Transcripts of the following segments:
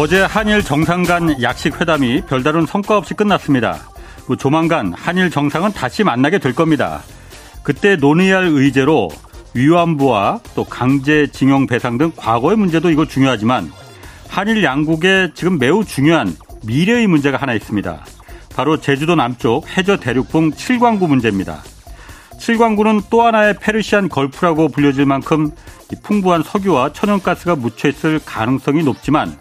어제 한일 정상 간 약식 회담이 별다른 성과 없이 끝났습니다. 뭐 조만간 한일 정상은 다시 만나게 될 겁니다. 그때 논의할 의제로 위안부와 또 강제징용 배상 등 과거의 문제도 이거 중요하지만 한일 양국에 지금 매우 중요한 미래의 문제가 하나 있습니다. 바로 제주도 남쪽 해저 대륙붕 7광구 문제입니다. 7광구는 또 하나의 페르시안 걸프라고 불려질 만큼 풍부한 석유와 천연가스가 묻혀 있을 가능성이 높지만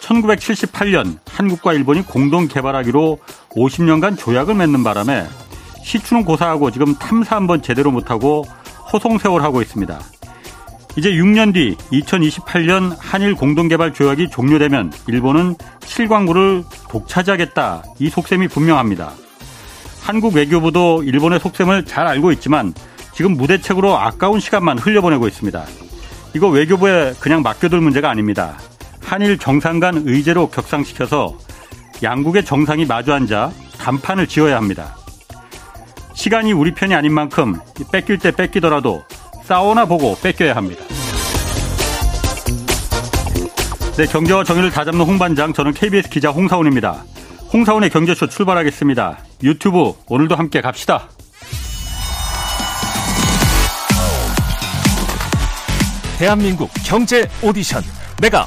1978년 한국과 일본이 공동 개발하기로 50년간 조약을 맺는 바람에 시추는 고사하고 지금 탐사 한번 제대로 못하고 호송세월하고 있습니다. 이제 6년 뒤 2028년 한일 공동개발 조약이 종료되면 일본은 7광구를 독차지하겠다. 이 속셈이 분명합니다. 한국 외교부도 일본의 속셈을 잘 알고 있지만 지금 무대책으로 아까운 시간만 흘려보내고 있습니다. 이거 외교부에 그냥 맡겨둘 문제가 아닙니다. 한일 정상 간 의제로 격상시켜서 양국의 정상이 마주 앉아 담판을 지어야 합니다. 시간이 우리 편이 아닌 만큼 뺏길 때 뺏기더라도 싸우나 보고 뺏겨야 합니다. 네, 경제와 정의를 다잡는 홍반장, 저는 KBS 기자 홍사원입니다. 홍사원의 경제쇼 출발하겠습니다. 유튜브 오늘도 함께 갑시다. 대한민국 경제 오디션 내가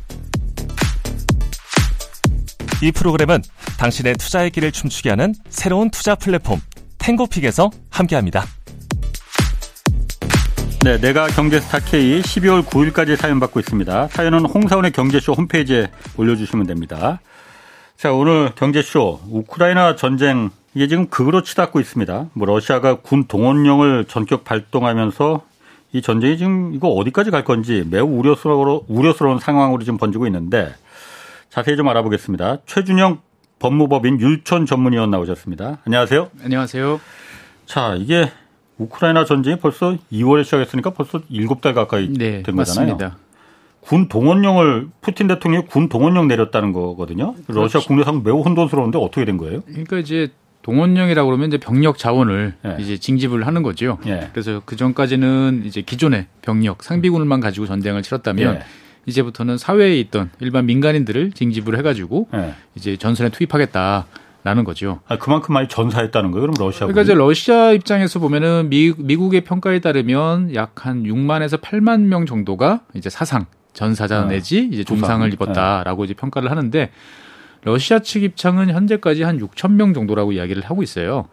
이 프로그램은 당신의 투자의 길을 춤추게 하는 새로운 투자 플랫폼 탱고픽에서 함께합니다. 네, 내가 경제스타 K 12월 9일까지 사연 받고 있습니다. 사연은 홍사원의 경제쇼 홈페이지에 올려주시면 됩니다. 자, 오늘 경제쇼 우크라이나 전쟁 이게 지금 극으로 치닫고 있습니다. 뭐 러시아가 군 동원령을 전격 발동하면서 이 전쟁이 지금 이거 어디까지 갈 건지 매우 우려스러워 우려스러운 상황으로 지금 번지고 있는데 자세히 좀 알아보겠습니다. 최준영 법무법인 율촌 전문위원 나오셨습니다. 안녕하세요. 안녕하세요. 자, 이게 우크라이나 전쟁이 벌써 2월에 시작했으니까 벌써 7달 가까이 네, 된 거잖아요. 맞습니다. 군 동원령을 푸틴 대통령이 군 동원령 내렸다는 거거든요. 러시아 그렇죠. 국내상 매우 혼돈스러운데 어떻게 된 거예요? 그러니까 이제 동원령이라고 그러면 이제 병력 자원을 예. 이제 징집을 하는 거죠. 예. 그래서 그 전까지는 이제 기존의 병력 상비군을만 가지고 전쟁을 치렀다면 예. 이제부터는 사회에 있던 일반 민간인들을 징집을 해가지고 예. 이제 전선에 투입하겠다 라는 거죠. 아, 그만큼 많이 전사했다는 거예요. 그럼 러시아 그러니까 이제 러시아 입장에서 보면은 미, 미국의 평가에 따르면 약 한 6만에서 8만 명 정도가 이제 사상 전사자 어, 내지 이제. 중상을 입었다라고 이제 평가를 하는데 러시아 측 입장은 현재까지 한 6천 명 정도라고 이야기를 하고 있어요.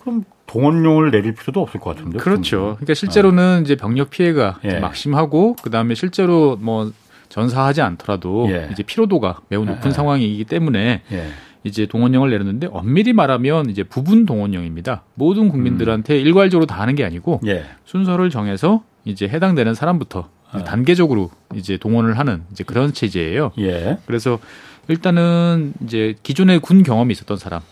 그럼 동원령을 내릴 필요도 없을 것 같은데. 그렇죠. 그러니까 실제로는 이제 병력 피해가 예. 막심하고 그다음에 실제로 뭐 전사하지 않더라도 예. 이제 피로도가 매우 높은 예. 상황이기 때문에 예. 이제 동원령을 내렸는데 엄밀히 말하면 이제 부분 동원령입니다. 모든 국민들한테 일괄적으로 다 하는 게 아니고 예. 순서를 정해서 이제 해당되는 사람부터 아. 단계적으로 이제 동원을 하는 이제 그런 체제예요. 예. 그래서 일단은 이제 기존에 군 경험이 있었던 사람,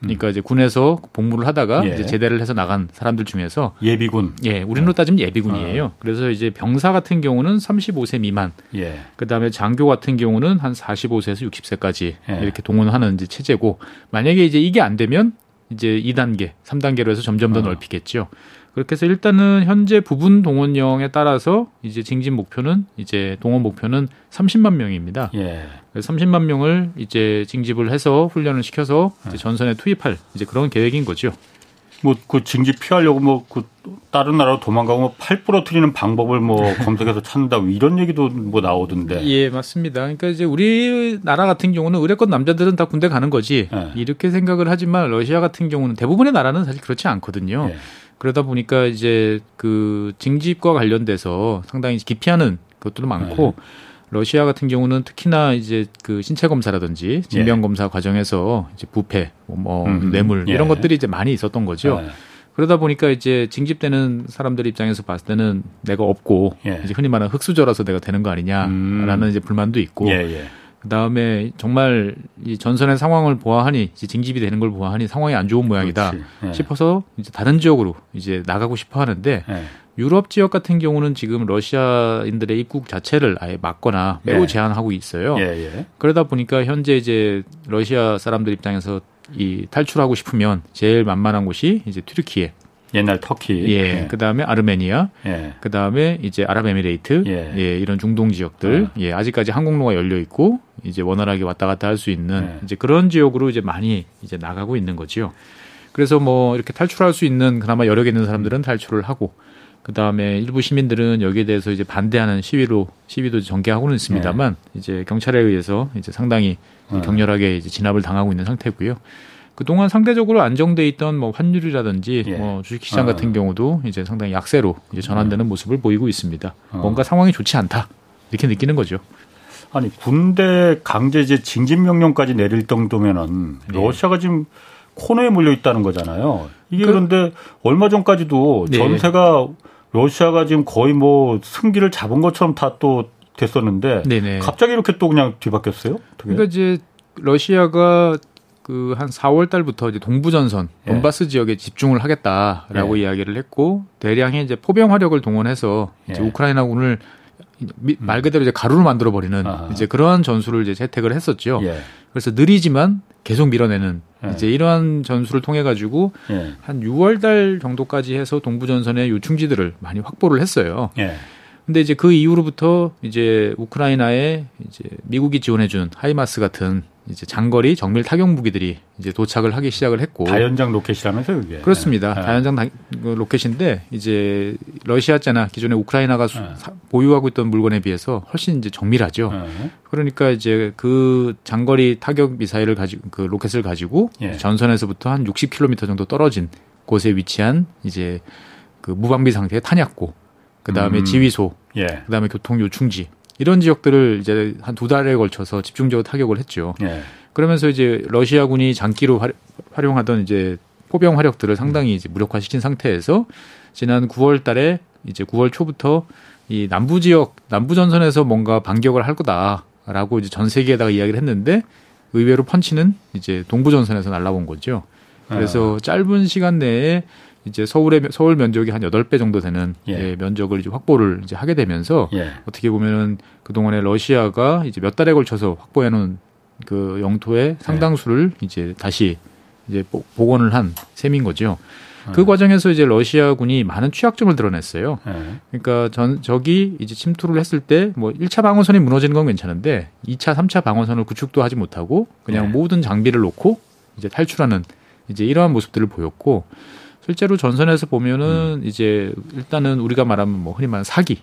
그러니까 이제 군에서 복무를 하다가 음. 예. 이제 제대를 해서 나간 사람들 중에서 예비군. 예, 우리로 따지면 아. 예비군이에요. 그래서 이제 병사 같은 경우는 35세 미만, 예. 그다음에 장교 같은 경우는 한 45세에서 60세까지 예. 이렇게 동원하는 이제 체제고 만약에 이제 이게 안 되면 이제 2단계, 3단계로 해서 점점 더 어. 넓히겠죠. 그렇게 해서 일단은 현재 부분 동원령에 따라서 이제 징집 목표는 이제 동원 목표는 30만 명입니다. 예. 그래서 30만 명을 이제 징집을 해서 훈련을 시켜서 네. 이제 전선에 투입할 이제 그런 계획인 거죠. 뭐그 징집 피하려고 뭐 그 다른 나라로 도망가고 뭐 팔 부러뜨리는 방법을 뭐 검색해서 찾는다 뭐 이런 얘기도 뭐 나오던데. 예, 맞습니다. 그러니까 이제 우리나라 같은 경우는 의뢰권 남자들은 다 군대 가는 거지. 예. 이렇게 생각을 하지만 러시아 같은 경우는 대부분의 나라는 사실 그렇지 않거든요. 예. 그러다 보니까 이제 그 징집과 관련돼서 상당히 기피하는 것들도 많고 네. 러시아 같은 경우는 특히나 이제 그 신체 검사라든지 징병 예. 검사 과정에서 이제 부패, 뭐 음, 뇌물 예. 이런 것들이 이제 많이 있었던 거죠. 예. 그러다 보니까 이제 징집되는 사람들 입장에서 봤을 때는 내가 없고 예. 이제 흔히 말하는 흑수저라서 내가 되는 거 아니냐라는 음. 이제 불만도 있고 예. 예. 그 다음에 정말 이 전선의 상황을 보아하니 이제 징집이 되는 걸 보아하니 상황이 안 좋은 모양이다 예. 싶어서 이제 다른 지역으로 이제 나가고 싶어 하는데 예. 유럽 지역 같은 경우는 지금 러시아인들의 입국 자체를 아예 막거나 매우 예. 제한하고 있어요. 예, 예. 그러다 보니까 현재 이제 러시아 사람들 입장에서 이 탈출하고 싶으면 제일 만만한 곳이 이제 튀르키예, 옛날 터키. 예, 그 다음에 아르메니아, 예. 그 다음에 이제 아랍에미레이트, 예. 예. 이런 중동 지역들, 어. 예, 아직까지 항공로가 열려 있고 이제 원활하게 왔다 갔다 할 수 있는 예. 이제 그런 지역으로 이제 많이 이제 나가고 있는 거지요. 그래서 뭐 이렇게 탈출할 수 있는 그나마 여력이 있는 사람들은 탈출을 하고 그 다음에 일부 시민들은 여기에 대해서 이제 반대하는 시위로 시위도 전개하고는 있습니다만 이제 경찰에 의해서 이제 상당히 어. 격렬하게 이제 진압을 당하고 있는 상태고요. 그동안 상대적으로 안정돼 있던 뭐 환율이라든지 예. 뭐 주식 시장 어. 같은 경우도 이제 상당히 약세로 이제 전환되는 모습을 보이고 있습니다. 어. 뭔가 상황이 좋지 않다 이렇게 느끼는 거죠. 아니 군대 강제 이제 징집 명령까지 내릴 정도면은 네. 러시아가 지금 코너에 물려 있다는 거잖아요. 이게 그- 그, 런데 얼마 전까지도 네. 전세가 러시아가 지금 거의 뭐 승기를 잡은 것처럼 다 또 됐었는데 네네. 갑자기 이렇게 또 그냥 뒤바뀌었어요? 어떻게? 그러니까 이제 러시아가 그 한 4월 달부터 이제 동부 전선, 예. 돈바스 지역에 집중을 하겠다라고 예. 이야기를 했고 대량의 이제 포병 화력을 동원해서 이제 예. 우크라이나군을 미- 말 그대로 이제 가루로 만들어 버리는. 이제 그러한 전술을 이제 채택을 했었죠. 예. 그래서 느리지만 계속 밀어내는 예. 이제 이러한 전술을 통해 가지고 예. 한 6월 달 정도까지 해서 동부 전선의 요충지들을 많이 확보를 했어요. 예. 근데 이제 그 이후로부터 이제 우크라이나에 이제 미국이 지원해준 하이마스 같은 이제 장거리 정밀 타격 무기들이 이제 도착을 하기 시작을 했고 다연장 로켓이라면서요, 그게. 그렇습니다. 예. 다연장 다- 그 로켓인데 이제 러시아잖아 기존에 우크라이나가 수- 예. 사- 보유하고 있던 물건에 비해서 훨씬 이제 정밀하죠. 예. 그러니까 이제 그 장거리 타격 미사일을 가지고 그 로켓을 가지고 예. 전선에서부터 한 60km 정도 떨어진 곳에 위치한 이제 그 무방비 상태의 탄약고, 그 다음에 음. 지휘소, 예. 그 다음에 교통 요충지 이런 지역들을 이제 한 두 달에 걸쳐서 집중적으로 타격을 했죠. 예. 그러면서 이제 러시아군이 장기로 활- 활용하던 이제 포병 화력들을 상당히 이제 무력화시킨 상태에서 지난 9월 달에 이제 9월 초부터 이 남부 지역 남부 전선에서 뭔가 반격을 할 거다라고 이제 전 세계에다가 이야기를 했는데 의외로 펀치는 이제 동부 전선에서 날라온 거죠. 아. 그래서 짧은 시간 내에 이제 서울의 서울 면적이 한 8배 정도 되는 예. 이제 면적을 이제 확보를 이제 하게 되면서 예. 어떻게 보면은 그동안에 러시아가 이제 몇 달에 걸쳐서 확보해 놓은 그 영토의 상당수를 이제 다시 이제 보- 복원을 한 셈인 거죠. 그 어. 과정에서 이제 러시아군이 많은 취약점을 드러냈어요. 예. 그러니까 전 적이 이제 침투를 했을 때 뭐 1차 방어선이 무너지는 건 괜찮은데 2차, 3차 방어선을 구축도 하지 못하고 그냥 네. 모든 장비를 놓고 이제 탈출하는 이제 이러한 모습들을 보였고 실제로 전선에서 보면은 음. 이제 일단은 우리가 말하면 뭐 흔히 말하는 사기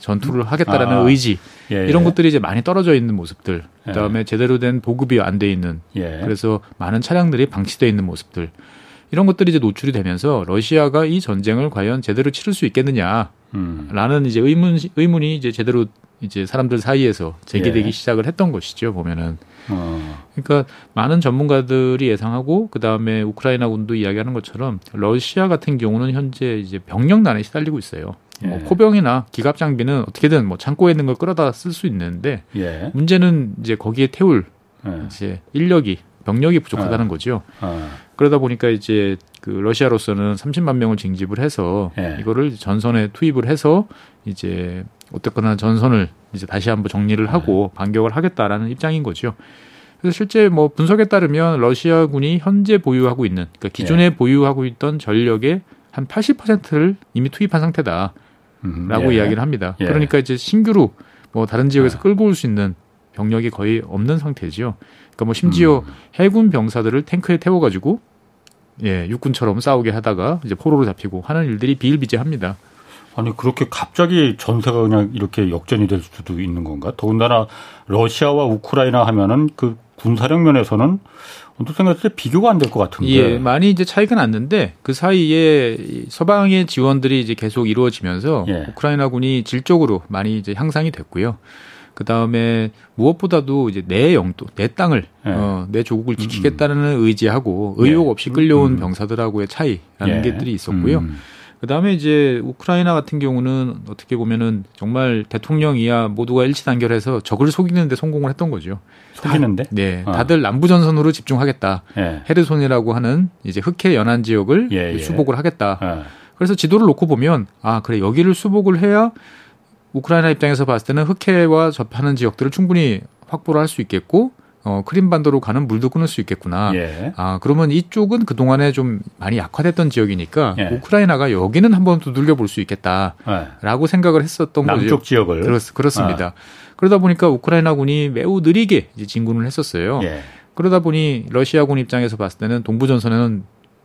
전투를 하겠다라는 아. 의지 예. 이런 것들이 이제 많이 떨어져 있는 모습들 예. 그다음에 제대로 된 보급이 안 돼 있는 예. 그래서 많은 차량들이 방치돼 있는 모습들 이런 것들이 이제 노출이 되면서 러시아가 이 전쟁을 과연 제대로 치를 수 있겠느냐라는 음. 이제 의문 의문이 이제 제대로 이제 사람들 사이에서 제기되기 예. 시작을 했던 것이죠 보면은 어. 그러니까 많은 전문가들이 예상하고 그 다음에 우크라이나 군도 이야기하는 것처럼 러시아 같은 경우는 현재 이제 병력난에 시달리고 있어요. 뭐 예. 포병이나 기갑 장비는 어떻게든 뭐 창고에 있는 걸 끌어다 쓸 수 있는데 예. 문제는 이제 거기에 태울 예. 이제 인력이 병력이 부족하다는 거죠. 어. 그러다 보니까 이제 그 러시아로서는 30만 명을 징집을 해서 예. 이거를 전선에 투입을 해서 이제 어쨌거나 전선을 이제 다시 한번 정리를 네. 하고 반격을 하겠다라는 입장인 거죠. 그래서 실제 뭐 분석에 따르면 러시아군이 현재 보유하고 있는 그러니까 기존에 예. 보유하고 있던 전력의 한 80%를 이미 투입한 상태다라고 음, 예. 이야기를 합니다. 예. 그러니까 이제 신규로 뭐 다른 지역에서 끌고 올 수 있는 병력이 거의 없는 상태지요. 그러니까 뭐 심지어 음. 해군 병사들을 탱크에 태워가지고 예 육군처럼 싸우게 하다가 이제 포로로 잡히고 하는 일들이 비일비재합니다. 아니 그렇게 갑자기 전세가 그냥 이렇게 역전이 될 수도 있는 건가? 더군다나 러시아와 우크라이나 하면은 그 군사력 면에서는 언뜻 생각했을 때 비교가 안 될 것 같은데. 예, 많이 이제 차이가 났는데 그 사이에 이 서방의 지원들이 이제 계속 이루어지면서 예. 우크라이나군이 질적으로 많이 이제 향상이 됐고요. 그 다음에 무엇보다도 이제 내 영토, 내 땅을, 예. 어, 내 조국을 지키겠다는 의지하고 의욕 없이 끌려온 음. 병사들하고의 차이라는 예. 게들이 있었고요. 음. 그 다음에 이제 우크라이나 같은 경우는 어떻게 보면은 정말 대통령 이야 모두가 일치 단결해서 적을 속이는데 성공을 했던 거죠. 속이는데? 다, 네, 어. 다들 남부 전선으로 집중하겠다. 예. 헤르손이라고 하는 이제 흑해 연안 지역을 예, 예. 수복을 하겠다. 예. 그래서 지도를 놓고 보면 아 그래 여기를 수복을 해야 우크라이나 입장에서 봤을 때는 흑해와 접하는 지역들을 충분히 확보를 할 수 있겠고 어 크림반도로 가는 물도 끊을 수 있겠구나. 예. 아 그러면 이쪽은 그 동안에 좀 많이 약화됐던 지역이니까 예. 우크라이나가 여기는 한번 두들겨 볼 수 있겠다라고 예. 생각을 했었던 거죠. 남쪽 지역을. 그렇, 그렇습니다. 그러다 보니까 우크라이나군이 매우 느리게 이제 진군을 했었어요. 예. 그러다 보니 러시아군 입장에서 봤을 때는 동부 전선에는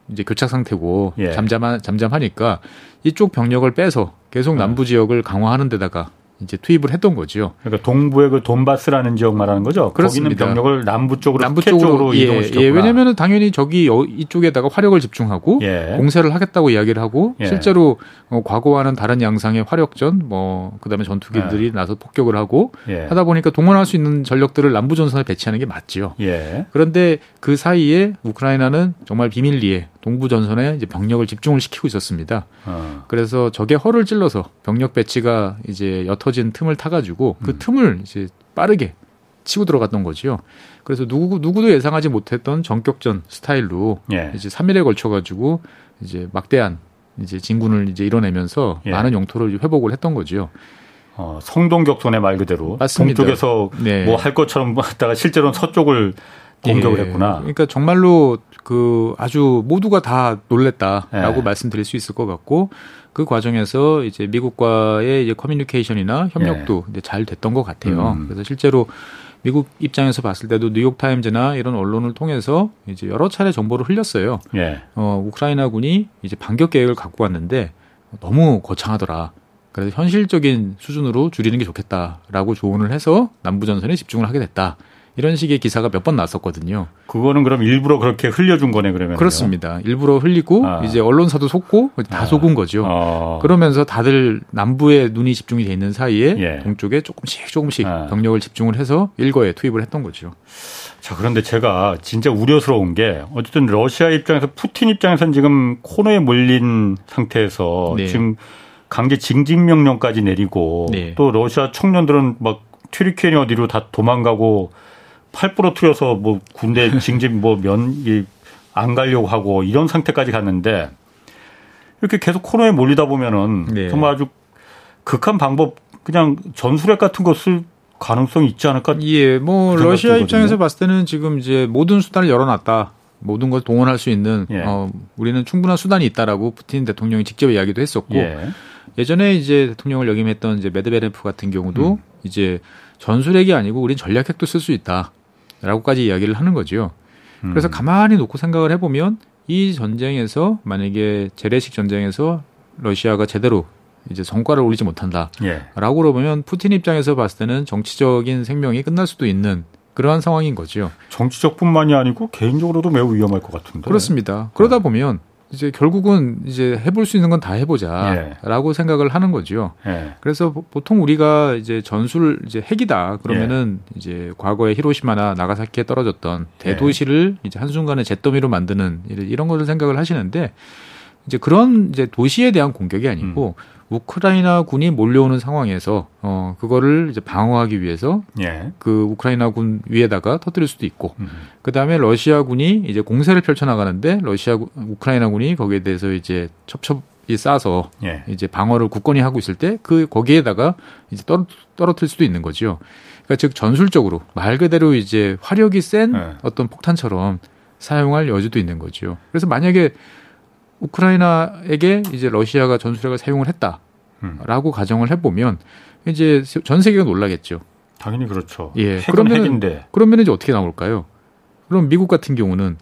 이제 교착 상태고 예. 잠잠하, 잠잠하니까 이쪽 병력을 빼서 계속 남부 지역을 강화하는 데다가 이제 투입을 했던 거지요. 그러니까 동부의 그 돈바스라는 지역 말하는 거죠. 그렇습니다. 거기는 병력을 남부 쪽으로 남부 쪽으로 쪽으로 예, 이동을 시켰구나. 예, 왜냐면은 당연히 저기 여- 이쪽에다가 화력을 집중하고 예. 공세를 하겠다고 이야기를 하고 예. 실제로 어, 과거와는 다른 양상의 화력전 뭐 그다음에 전투기들이 나서 폭격을 하고 예. 하다 보니까 동원할 수 있는 전력들을 남부 전선에 배치하는 게 맞지요. 예. 그런데 그 사이에 우크라이나는 정말 비밀리에 동부 전선에 이제 병력을 집중을 시키고 있었습니다. 어. 그래서 적의 허를 찔러서 병력 배치가 이제 옅어진 틈을 타가지고 그 음. 틈을 이제 빠르게 치고 들어갔던 거지요. 그래서 누구 누구도 예상하지 못했던 전격전 스타일로 예. 이제 3일에 걸쳐 가지고 이제 막대한 이제 진군을 이제 이뤄내면서 예. 많은 영토를 회복을 했던 거지요. 어, 성동격손의 말 그대로 맞습니다. 동쪽에서 네. 뭐할 것처럼 하다가 실제로는 서쪽을 공격을 예. 했구나. 그러니까 정말로 그 아주 모두가 다 놀랬다라고 예. 말씀드릴 수 있을 것 같고 그 과정에서 이제 미국과의 이제 커뮤니케이션이나 협력도 이제 잘 됐던 것 같아요. 예. 음. 그래서 실제로 미국 입장에서 봤을 때도 뉴욕 타임즈나 이런 언론을 통해서 이제 여러 차례 정보를 흘렸어요. 예. 어, 우크라이나군이 이제 반격 계획을 갖고 왔는데 너무 거창하더라. 그래서 현실적인 수준으로 줄이는 게 좋겠다라고 조언을 해서 남부 전선에 집중을 하게 됐다. 이런 식의 기사가 몇 번 났었거든요. 그거는 그럼 일부러 그렇게 흘려준 거네 그러면. 그렇습니다. 일부러 흘리고 아. 이제 언론사도 속고 다 아. 속은 거죠. 어. 그러면서 다들 남부에 눈이 집중이 돼 있는 사이에 예. 동쪽에 조금씩 조금씩 아. 병력을 집중을 해서 일거에 투입을 했던 거죠. 자, 그런데 제가 진짜 우려스러운 게 어쨌든 러시아 입장에서 푸틴 입장에서는 지금 코너에 몰린 상태에서 네. 지금 강제 징집 명령까지 내리고 네. 또 러시아 청년들은 막 튀르키예 어디로 다 도망가고 팔 부러뜨려서 뭐 군대 징집 뭐면안 가려고 하고 이런 상태까지 갔는데 이렇게 계속 코너에 몰리다 보면은 네. 정말 아주 극한 방법 그냥 전술핵 같은 거쓸 가능성이 있지 않을까? 예, 뭐 러시아 들거든요. 입장에서 봤을 때는 지금 이제 모든 수단을 열어놨다. 모든 걸 동원할 수 있는 예. 어, 우리는 충분한 수단이 있다라고 푸틴 대통령이 직접 이야기도 했었고 예. 예전에 이제 대통령을 역임했던 이제 메드베레프 같은 경우도 음. 이제 전술핵이 아니고 우린 전략핵도 쓸 수 있다 라고까지 이야기를 하는 거죠. 그래서 음. 가만히 놓고 생각을 해보면 이 전쟁에서 만약에 재래식 전쟁에서 러시아가 제대로 이제 성과를 올리지 못한다. 예. 라고 그러면 푸틴 입장에서 봤을 때는 정치적인 생명이 끝날 수도 있는 그러한 상황인 거죠. 정치적뿐만이 아니고 개인적으로도 매우 위험할 것 같은데. 그렇습니다. 그러다 보면 이제 결국은 이제 해볼 수 있는 건다 예. 해보자라고 생각을 하는 거죠. 예. 그래서 보- 보통 우리가 이제 전술 이제 핵이다 그러면은 이제 과거에 히로시마나 나가사키에 떨어졌던 대도시를 이제 한순간에 잿더미로 만드는 이런- 이런 것을 생각을 하시는데 이제 그런 이제 도시에 대한 공격이 아니고 우크라이나 군이 몰려오는 상황에서 어 그거를 이제 방어하기 위해서 예. 그 우크라이나 군 위에다가 터뜨릴 수도 있고 음. 그다음에 러시아 군이 이제 공세를 펼쳐 나가는데 러시아 군- 우크라이나 군이 거기에 대해서 이제 첩첩이 싸서 예. 이제 방어를 굳건히 하고 있을 때 그 거기에다가 이제 떨어, 떨어뜨릴 수도 있는 거죠. 그러니까 즉 전술적으로 말 그대로 이제 화력이 센 네. 어떤 폭탄처럼 사용할 여지도 있는 거죠. 그래서 만약에 우크라이나에게 이제 러시아가 전술핵을 사용을 음. 했다라고 가정을 해보면 이제 전 세계가 놀라겠죠. 당연히 그렇죠. 예. 핵인데. 그러면 이제 어떻게 나올까요? 그럼 미국 같은 경우는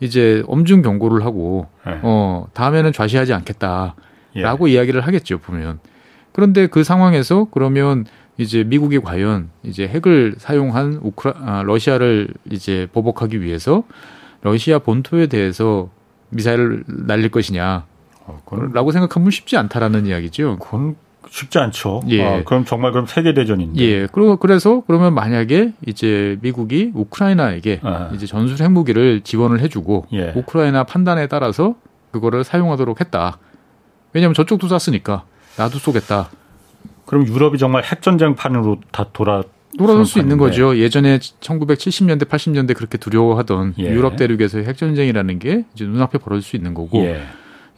이제 엄중 경고를 하고 예. 어 다음에는 좌시하지 않겠다. 예. 라고 이야기를 하겠죠, 보면. 그런데 그 상황에서 그러면 이제 미국이 과연 이제 핵을 사용한 우크라, 아, 러시아를 이제 보복하기 위해서 러시아 본토에 대해서 미사일을 날릴 것이냐, 어, 그건, 라고 생각하면 쉽지 않다라는 이야기죠. 그건 쉽지 않죠. 예. 아, 그럼 정말 그럼 세계 대전인데. 예. 그리고 그래서 그러면 만약에 이제 미국이 우크라이나에게 아. 이제 전술 핵무기를 지원을 해주고 예. 우크라이나 판단에 따라서 그거를 사용하도록 했다. 왜냐하면 저쪽도 쐈으니까 나도 쏘겠다. 그럼 유럽이 정말 핵전쟁판으로 다 돌아 돌아설 수 있는 거죠. 예전에 1970년대, 80년대 그렇게 두려워하던 예. 유럽 대륙에서의 핵 전쟁이라는 게 이제 눈앞에 벌어질 수 있는 거고 예.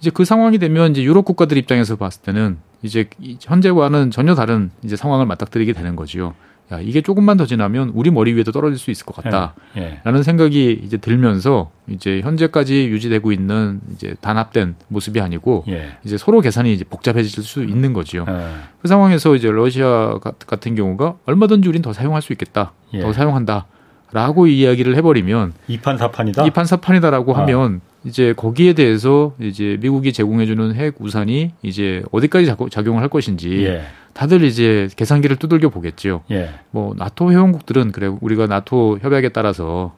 이제 그 상황이 되면 이제 유럽 국가들 입장에서 봤을 때는 이제 이 현재와는 전혀 다른 이제 상황을 맞닥뜨리게 되는 거지요. 야, 이게 조금만 더 지나면 우리 머리 위에도 떨어질 수 있을 것 같다. 예. 라는 생각이 이제 들면서 이제 현재까지 유지되고 있는 이제 단합된 모습이 아니고 예. 이제 서로 계산이 이제 복잡해질 수 있는 거지요. 예. 그 상황에서 이제 러시아 가- 같은 경우가 얼마든지 우린 더 사용할 수 있겠다. 예. 더 사용한다. 라고 이야기를 해버리면 이판 사판이다. 이판사판이다라고 아. 하면 이제 거기에 대해서 이제 미국이 제공해주는 핵 우산이 이제 어디까지 작- 작용을 할 것인지 예. 다들 이제 계산기를 두들겨 보겠지요. 예. 뭐 나토 회원국들은 그래 우리가 나토 협약에 따라서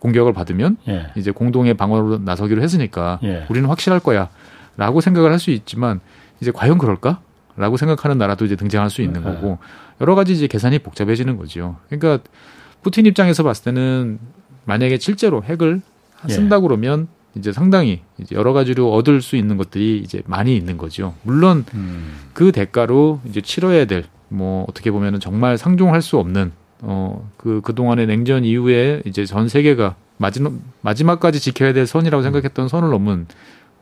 공격을 받으면 예. 이제 공동의 방어로 나서기로 했으니까 예. 우리는 확실할 거야라고 생각을 할 수 있지만 이제 과연 그럴까?라고 생각하는 나라도 이제 등장할 수 있는 네. 거고 여러 가지 이제 계산이 복잡해지는 거죠. 그러니까 푸틴 입장에서 봤을 때는 만약에 실제로 핵을 예. 쓴다고 그러면 이제 상당히 이제 여러 가지로 얻을 수 있는 것들이 이제 많이 있는 거죠. 물론 음. 그 대가로 이제 치러야 될 뭐 어떻게 보면은 정말 상종할 수 없는 어그 그동안의 냉전 이후에 이제 전 세계가 마지막 마지막까지 지켜야 될 선이라고 생각했던 선을 넘은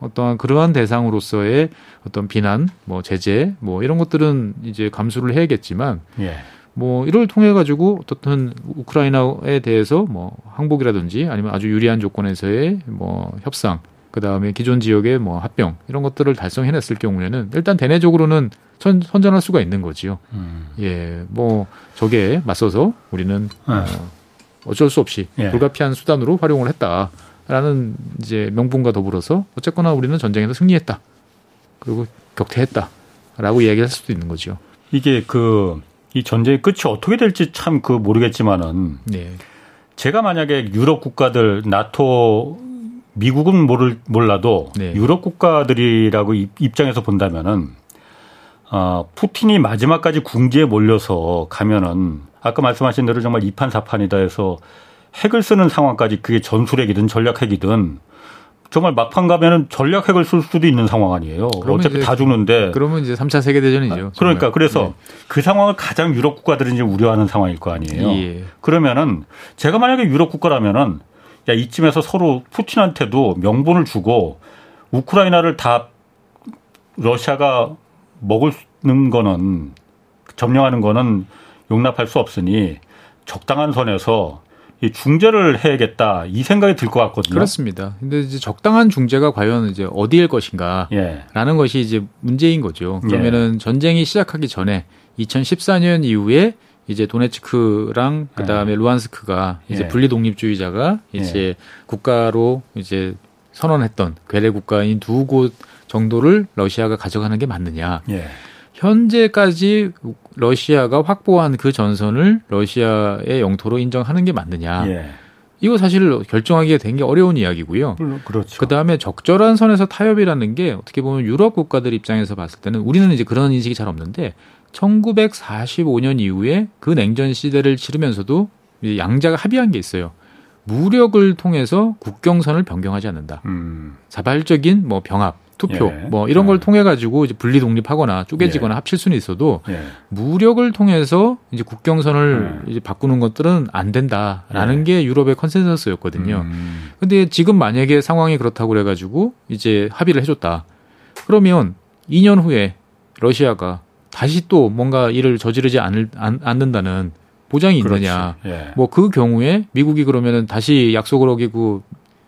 어떠한 그러한 대상으로서의 어떤 비난, 뭐 제재, 뭐 이런 것들은 이제 감수를 해야겠지만 예. 뭐 이를 통해 가지고 어떻든 우크라이나에 대해서 뭐 항복이라든지 아니면 아주 유리한 조건에서의 뭐 협상 그 다음에 기존 지역의 뭐 합병 이런 것들을 달성해냈을 경우에는 일단 대내적으로는 선, 선전할 수가 있는 거지요. 음. 예, 뭐 저게 맞서서 우리는 네. 어, 어쩔 수 없이 예. 불가피한 수단으로 활용을 했다라는 이제 명분과 더불어서 어쨌거나 우리는 전쟁에서 승리했다. 그리고 격퇴했다라고 이야기할 수도 있는 거죠. 이게 그 이 전쟁의 끝이 어떻게 될지 참 그 모르겠지만은 네, 제가 만약에 유럽 국가들 나토 미국은 모를 몰라도 네. 유럽 국가들이라고 입- 입장에서 본다면은 어, 푸틴이 마지막까지 궁지에 몰려서 가면은 아까 말씀하신 대로 정말 이판사판이다 해서 핵을 쓰는 상황까지 그게 전술핵이든 전략핵이든 정말 막판 가면은 전략 핵을 쓸 수도 있는 상황 아니에요. 어차피 이제 다 죽는데. 그러면 이제 3차 세계 대전이죠. 네. 그러니까 그래서 그 상황을 가장 유럽 국가들은 이제 우려하는 상황일 거 아니에요. 예. 그러면은 제가 만약에 유럽 국가라면은 야 이쯤에서 서로 푸틴한테도 명분을 주고 우크라이나를 다 러시아가 먹는 거는 점령하는 거는 용납할 수 없으니 적당한 선에서 이 중재를 해야겠다 이 생각이 들 것 같거든요. 그렇습니다. 근데 이제 적당한 중재가 과연 이제 어디일 것인가? 예. 라는 것이 이제 문제인 거죠. 예. 그러면은 전쟁이 시작하기 전에 2014년 이후에 이제 도네츠크랑 그다음에 루안스크가 이제 예. 분리 독립주의자가 이제 국가로 이제 선언했던 괴뢰 국가인 두 곳 정도를 러시아가 가져가는 게 맞느냐? 예. 현재까지 러시아가 확보한 그 전선을 러시아의 영토로 인정하는 게 맞느냐? 예. 이거 사실 결정하기가 된 게 어려운 이야기고요. 그렇죠. 그 다음에 적절한 선에서 타협이라는 게 어떻게 보면 유럽 국가들 입장에서 봤을 때는 우리는 이제 그런 인식이 잘 없는데 1945년 이후에 그 냉전 시대를 치르면서도 양자가 합의한 게 있어요. 무력을 통해서 국경선을 변경하지 않는다. 음. 자발적인 뭐 병합, 투표 예. 뭐 이런 걸 예. 통해 가지고 이제 분리 독립하거나 쪼개지거나 합칠 수는 있어도 예. 무력을 통해서 이제 국경선을 네. 이제 바꾸는 것들은 안 된다라는 예. 게 유럽의 컨센서스였거든요. 음. 근데 지금 만약에 상황이 그렇다고 그래 가지고 이제 합의를 해 줬다. 그러면 2년 후에 러시아가 다시 또 뭔가 일을 저지르지 않을, 않, 않는다는 보장이 있느냐. 예. 뭐그 경우에 미국이 그러면은 다시 약속을 어기고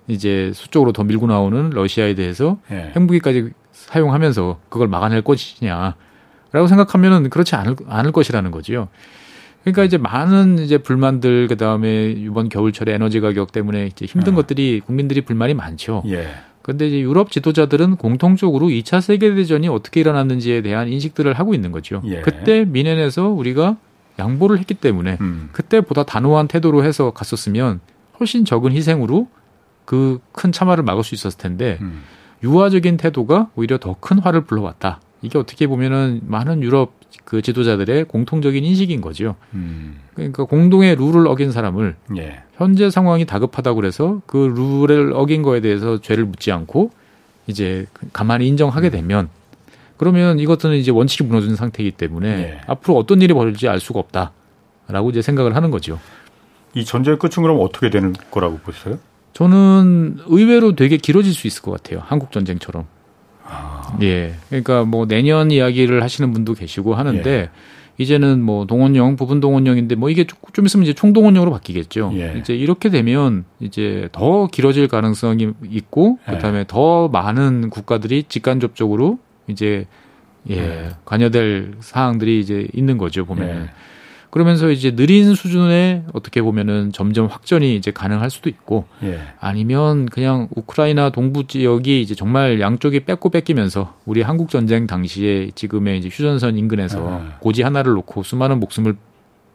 이제 수적으로 더 밀고 나오는 러시아에 대해서 예. 핵무기까지 사용하면서 그걸 막아낼 것이냐. 라고 생각하면은 그렇지 않을, 않을 것이라는 거지요. 그러니까 이제 많은 이제 불만들, 그 다음에 이번 겨울철에 에너지 가격 때문에 이제 힘든 아. 것들이 국민들이 불만이 많죠. 예. 근데 이제 유럽 지도자들은 공통적으로 2차 세계 대전이 어떻게 일어났는지에 대한 인식들을 하고 있는 거죠. 예. 그때 미넨에서 우리가 양보를 했기 때문에 음. 그때보다 단호한 태도로 해서 갔었으면 훨씬 적은 희생으로 그 큰 참화를 막을 수 있었을 텐데 음. 유화적인 태도가 오히려 더 큰 화를 불러왔다. 이게 어떻게 보면은 많은 유럽 그 지도자들의 공통적인 인식인 거죠. 음. 그러니까 공동의 룰을 어긴 사람을 예. 현재 상황이 다급하다고 그래서 그 룰을 어긴 거에 대해서 죄를 묻지 않고 이제 가만히 인정하게 되면 그러면 이것들은 이제 원칙이 무너진 상태이기 때문에 예. 앞으로 어떤 일이 벌어질지 알 수가 없다라고 이제 생각을 하는 거죠. 이 전쟁의 끝은 그럼 어떻게 되는 거라고 보세요? 저는 의외로 되게 길어질 수 있을 것 같아요. 한국 전쟁처럼. 예. 그러니까 뭐 내년 이야기를 하시는 분도 계시고 하는데 이제는 뭐 동원령 부분 동원령인데 뭐 이게 좀- 좀 있으면 이제 총동원령으로 바뀌겠죠. 예. 이제 이렇게 되면 이제 더 길어질 가능성이 있고 예. 그다음에 더 많은 국가들이 직간접적으로 이제 예, 예. 관여될 사항들이 이제 있는 거죠 보면은. 예. 그러면서 이제 느린 수준의 어떻게 보면은 점점 확전이 이제 가능할 수도 있고 예. 아니면 그냥 우크라이나 동부 지역이 이제 정말 양쪽이 뺏고 뺏기면서 우리 한국 전쟁 당시에 지금의 이제 휴전선 인근에서 아. 고지 하나를 놓고 수많은 목숨을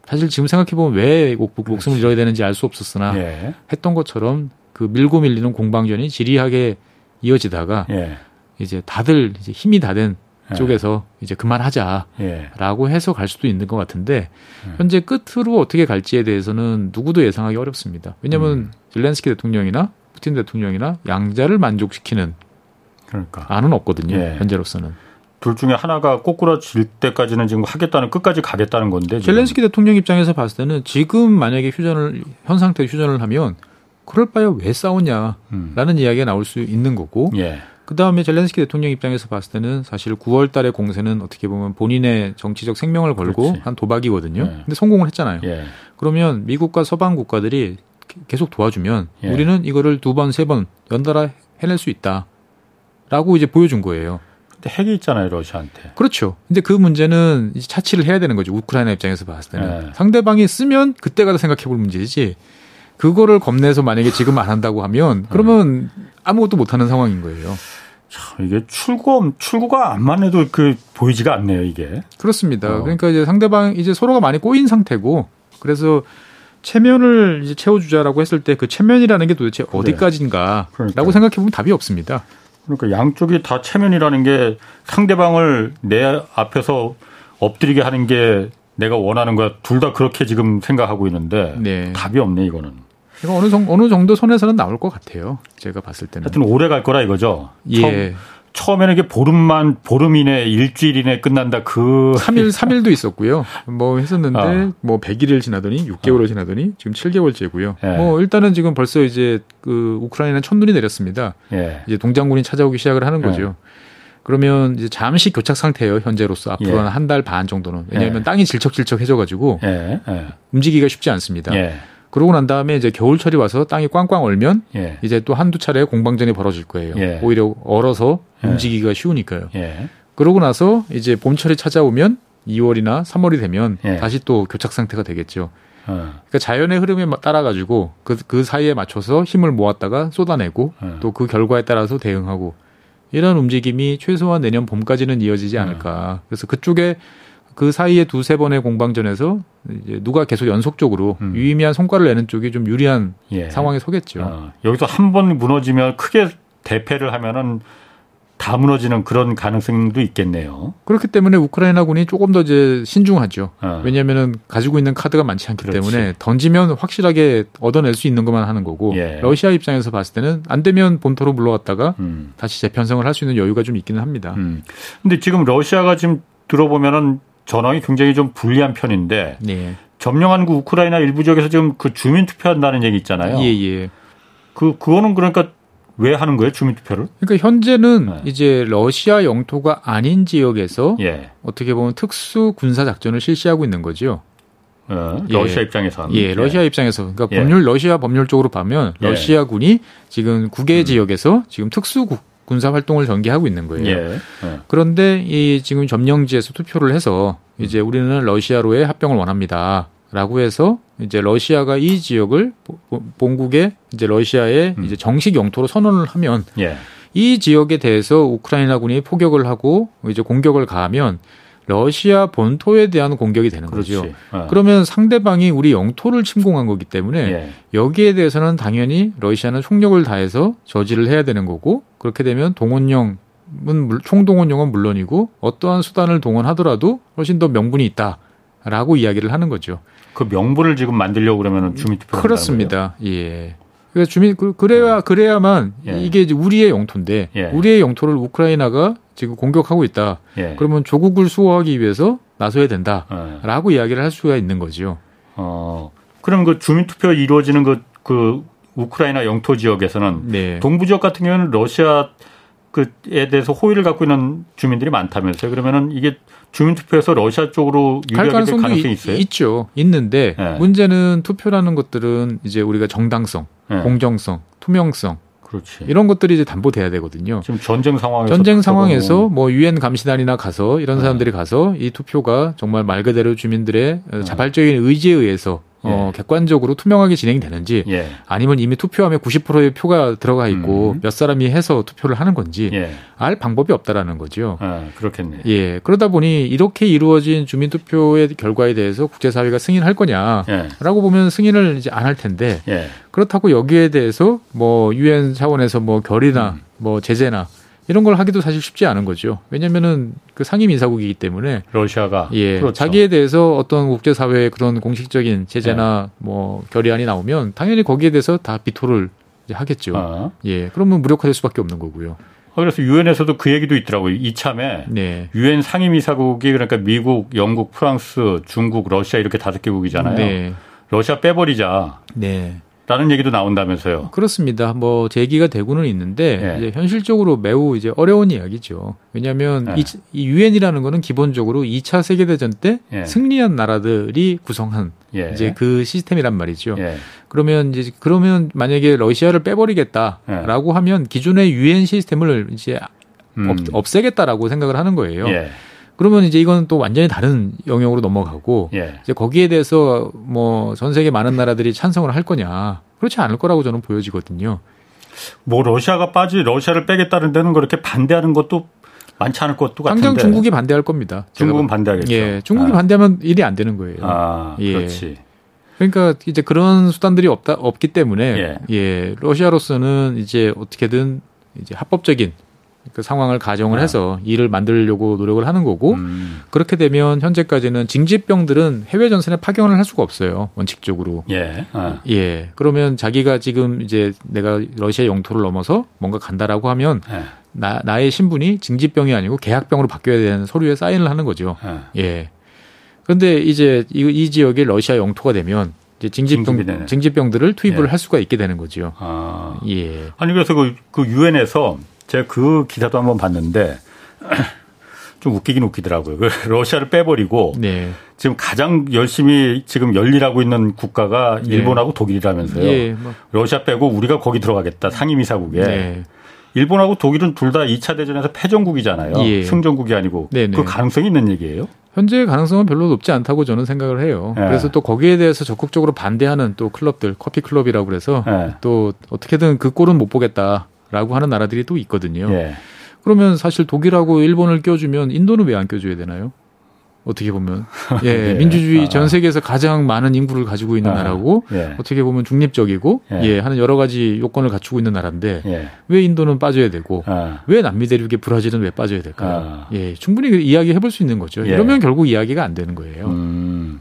사실 지금 생각해 보면 왜 목- 목숨을 잃어야 되는지 알 수 없었으나 예. 했던 것처럼 그 밀고 밀리는 공방전이 지리하게 이어지다가 예. 이제 다들 이제 힘이 다된 예. 쪽에서 이제 그만하자. 예. 라고 해서 갈 수도 있는 것 같은데 음. 현재 끝으로 어떻게 갈지에 대해서는 누구도 예상하기 어렵습니다. 왜냐하면 음. 젤렌스키 대통령이나 푸틴 대통령이나 양자를 만족시키는 그러니까 안은 없거든요. 예. 현재로서는. 둘 중에 하나가 꼬꾸라질 때까지는 지금 하겠다는 끝까지 가겠다는 건데. 지금. 젤렌스키 대통령 입장에서 봤을 때는 지금 만약에 휴전을 현 상태 휴전을 하면 그럴 바에 왜 싸우냐라는 음. 이야기가 나올 수 있는 거고 예. 그 다음에 젤렌스키 대통령 입장에서 봤을 때는 사실 9월 달의 공세는 어떻게 보면 본인의 정치적 생명을 걸고 그렇지. 한 도박이거든요. 예. 근데 성공을 했잖아요. 예. 그러면 미국과 서방 국가들이 계속 도와주면 예. 우리는 이거를 두 번, 세 번 연달아 해낼 수 있다. 라고 이제 보여준 거예요. 근데 핵이 있잖아요, 러시아한테. 그렇죠. 근데 그 문제는 이제 차치를 해야 되는 거죠. 우크라이나 입장에서 봤을 때는. 예. 상대방이 쓰면 그때 가서 생각해 볼 문제지. 그거를 겁내서 만약에 지금 안 한다고 하면 그러면 아무것도 못 하는 상황인 거예요. 참, 이게 출구, 출구가 안만 해도 그 보이지가 않네요, 이게. 그렇습니다. 어. 그러니까 이제 상대방 이제 서로가 많이 꼬인 상태고 그래서 체면을 이제 채워주자라고 했을 때 그 체면이라는 게 도대체 그래. 어디까지인가라고 그러니까요. 생각해 보면 답이 없습니다. 그러니까 양쪽이 다 체면이라는 게 상대방을 내 앞에서 엎드리게 하는 게 내가 원하는 거야. 둘 다 그렇게 지금 생각하고 있는데 네. 답이 없네, 이거는. 이거 어느 정도 어느 정도 선에서는 나올 것 같아요. 제가 봤을 때는. 하여튼 오래 갈 거라 이거죠. 예. 처음, 에는 이게 보름만, 보름 이내, 일주일 이내 끝난다. 그. 3일 3일도 있었고요. 뭐 했었는데 어. 뭐 100일을 지나더니 6개월을 지나더니 지금 7개월째고요. 예. 뭐 일단은 지금 벌써 이제 그 우크라이나 첫눈이 내렸습니다. 예. 이제 동장군이 찾아오기 시작을 하는 거죠. 그러면 이제 잠시 교착 상태예요. 현재로서 앞으로 예. 한한 달 반 정도는. 왜냐하면 예. 땅이 질척질척해져 가지고 예. 예. 움직이기가 쉽지 않습니다. 예. 그러고 난 다음에 이제 겨울철이 와서 땅이 꽝꽝 얼면 예. 이제 또 한두 차례 공방전이 벌어질 거예요. 예. 오히려 얼어서 예. 움직이기가 쉬우니까요. 예. 그러고 나서 이제 봄철이 찾아오면 2월이나 3월이 되면 예. 다시 또 교착 상태가 되겠죠. 어. 그러니까 자연의 흐름에 마- 따라 가지고 그, 그 사이에 맞춰서 힘을 모았다가 쏟아내고 예. 또그 결과에 따라서 대응하고 이런 움직임이 최소한 내년 봄까지는 이어지지 음. 않을까. 그래서 그쪽에 그 사이에 두세 번의 공방전에서 이제 누가 계속 연속적으로 음. 유의미한 성과를 내는 쪽이 좀 유리한 예. 상황에 서겠죠. 어, 여기서 한 번 무너지면 크게 대패를 하면은 다 무너지는 그런 가능성도 있겠네요. 그렇기 때문에 우크라이나군이 조금 더 이제 신중하죠. 어. 왜냐하면은 가지고 있는 카드가 많지 않기 그렇지. 때문에 던지면 확실하게 얻어낼 수 있는 것만 하는 거고 예. 러시아 입장에서 봤을 때는 안 되면 본토로 물러갔다가 음. 다시 재편성을 할 수 있는 여유가 좀 있기는 합니다. 음. 근데 지금 러시아가 지금 들어보면은 전황이 굉장히 좀 불리한 편인데 네. 점령한 그 우크라이나 일부 지역에서 지금 그 주민 투표한다는 얘기 있잖아요. 예, 예. 그 그거는 그러니까 왜 하는 거예요, 주민 투표를? 그러니까 현재는 네. 이제 러시아 영토가 아닌 지역에서 예. 어떻게 보면 특수 군사 작전을 실시하고 있는 거죠. 어, 예. 러시아 입장에서는 예, 러시아 입장에서 그러니까 예. 법률 러시아 법률 쪽으로 보면 예. 러시아군이 지금 국외 음. 지역에서 지금 특수 구- 군사 활동을 전개하고 있는 거예요. 예. 예. 그런데 이 지금 점령지에서 투표를 해서 이제 우리는 러시아로의 합병을 원합니다. 라고 해서 이제 러시아가 이 지역을 보- 본국의 이제 러시아의 음. 이제 정식 영토로 선언을 하면 예. 이 지역에 대해서 우크라이나군이 포격을 하고 이제 공격을 가하면 러시아 본토에 대한 공격이 되는 그렇지. 거죠. 어. 그러면 상대방이 우리 영토를 침공한 거기 때문에 예. 여기에 대해서는 당연히 러시아는 총력을 다해서 저지를 해야 되는 거고 그렇게 되면 동원령은 물- 총동원령은 물론이고 어떠한 수단을 동원하더라도 훨씬 더 명분이 있다 라고 이야기를 하는 거죠. 그 명분을 지금 만들려고 그러면은 주민 투표 그렇습니다. 예. 그래서 주민 그- 그래야 그래야만 예. 이게 우리의 영토인데 예. 우리의 영토를 우크라이나가 지금 공격하고 있다. 예. 그러면 조국을 수호하기 위해서 나서야 된다라고 예. 이야기를 할 수가 있는 거죠. 어, 그럼 그 주민투표 이루어지는 그, 그 우크라이나 영토 지역에서는 네. 동부 지역 같은 경우는 러시아 그에 대해서 호의를 갖고 있는 주민들이 많다면서요. 그러면은 이게 주민투표에서 러시아 쪽으로 갈 유리하게 가능성이 이- 있어요? 있죠. 있는데 예. 문제는 투표라는 것들은 이제 우리가 정당성, 예. 공정성, 투명성 그렇지. 이런 것들이 이제 담보돼야 되거든요. 지금 전쟁 상황에서 전쟁 상황에서 뭐 유엔 감시단이나 가서 이런 네. 사람들이 가서 이 투표가 정말 말 그대로 주민들의 네. 어, 자발적인 의지에 의해서 어, 예. 객관적으로 투명하게 진행이 되는지 예. 아니면 이미 투표함에 90%의 표가 들어가 있고 음. 몇 사람이 해서 투표를 하는 건지 예. 알 방법이 없다라는 거죠. 아, 그렇겠네. 예. 그러다 보니 이렇게 이루어진 주민 투표의 결과에 대해서 국제사회가 승인할 거냐? 예. 라고 보면 승인을 이제 안 할 텐데 예. 그렇다고 여기에 대해서 뭐 유엔 차원에서 뭐 결의나 음. 뭐 제재나 이런 걸 하기도 사실 쉽지 않은 거죠. 왜냐면은 그 상임 이사국이기 때문에 러시아가 예 그렇죠. 자기에 대해서 어떤 국제 사회의 그런 공식적인 제재나 네. 뭐 결의안이 나오면 당연히 거기에 대해서 다 비토를 하겠죠. 아. 예 그러면 무력화될 수밖에 없는 거고요. 어, 그래서 유엔에서도 그 얘기도 있더라고요. 이참에 네. 유엔 상임이사국이 그러니까 미국, 영국, 프랑스, 중국, 러시아 이렇게 다섯 개국이잖아요. 네. 러시아 빼버리자 라는 네. 얘기도 나온다면서요. 그렇습니다. 뭐 제기가 되고는 있는데 예. 이제 현실적으로 매우 이제 어려운 이야기죠. 왜냐하면 예. 이 유엔이라는 거는 기본적으로 2차 세계 대전 때 예. 승리한 나라들이 구성한 예. 이제 그 시스템이란 말이죠. 예. 그러면 이제 그러면 만약에 러시아를 빼버리겠다라고 하면 기존의 유엔 시스템을 이제 음. 없, 없애겠다라고 생각을 하는 거예요. 예. 그러면 이제 이건 또 완전히 다른 영역으로 넘어가고 예. 이제 거기에 대해서 뭐 전 세계 많은 나라들이 찬성을 할 거냐 그렇지 않을 거라고 저는 보여지거든요. 뭐 러시아가 빠지 러시아를 빼겠다는 데는 그렇게 반대하는 것도 많지 않을 것도 같은데. 당장 중국이 반대할 겁니다. 중국은 봐- 반대하겠죠. 예, 중국이 아. 반대하면 일이 안 되는 거예요. 아, 예. 그렇지. 그러니까 이제 그런 수단들이 없다 없기 때문에 예. 예, 러시아로서는 이제 어떻게든 이제 합법적인 그 상황을 가정을 아. 해서 일을 만들려고 노력을 하는 거고 음. 그렇게 되면 현재까지는 징집병들은 해외 전선에 파견을 할 수가 없어요 원칙적으로. 예. 아. 예. 그러면 자기가 지금 이제 내가 러시아 영토를 넘어서 뭔가 간다라고 하면 예. 나, 나의 신분이 징집병이 아니고 계약병으로 바뀌어야 되는 서류에 사인을 하는 거죠. 예. 예. 그런데 이제 이, 이 지역이 러시아 영토가 되면 이제. 징집병, 징집병들을 투입을 예. 할 수가 있게 되는 거죠. 아. 예. 아니 그래서 그, 그 유엔에서 제가 그 기사도 한번 봤는데 좀 웃기긴 웃기더라고요. 그 러시아를 빼버리고 네. 지금 가장 열심히 지금 열일하고 있는 국가가 예. 일본하고 독일이라면서요. 예. 뭐, 러시아 빼고 우리가 거기 들어가겠다 상임이사국에. 네. 일본하고 독일은 둘 다 2차 대전에서 패전국이잖아요. 예. 승전국이 아니고. 네네. 그 가능성이 있는 얘기예요? 현재 가능성은 별로 높지 않다고 저는 생각을 해요. 예. 그래서 또 거기에 대해서 적극적으로 반대하는 또 클럽들, 커피 클럽이라고 그래서 예. 또 어떻게든 그 꼴은 못 보겠다 라고 하는 나라들이 또 있거든요. 예. 그러면 사실 독일하고 일본을 껴주면 인도는 왜 안 껴줘야 되나요? 어떻게 보면 예, 예. 민주주의 아. 전 세계에서 가장 많은 인구를 가지고 있는 아. 나라고 예. 어떻게 보면 중립적이고 예. 예. 하는 여러 가지 요건을 갖추고 있는 나라인데 예. 왜 인도는 빠져야 되고 아. 왜 남미 대륙의 브라질은 왜 빠져야 될까요? 아. 예, 충분히 이야기해 볼 수 있는 거죠. 예. 이러면 결국 이야기가 안 되는 거예요. 음.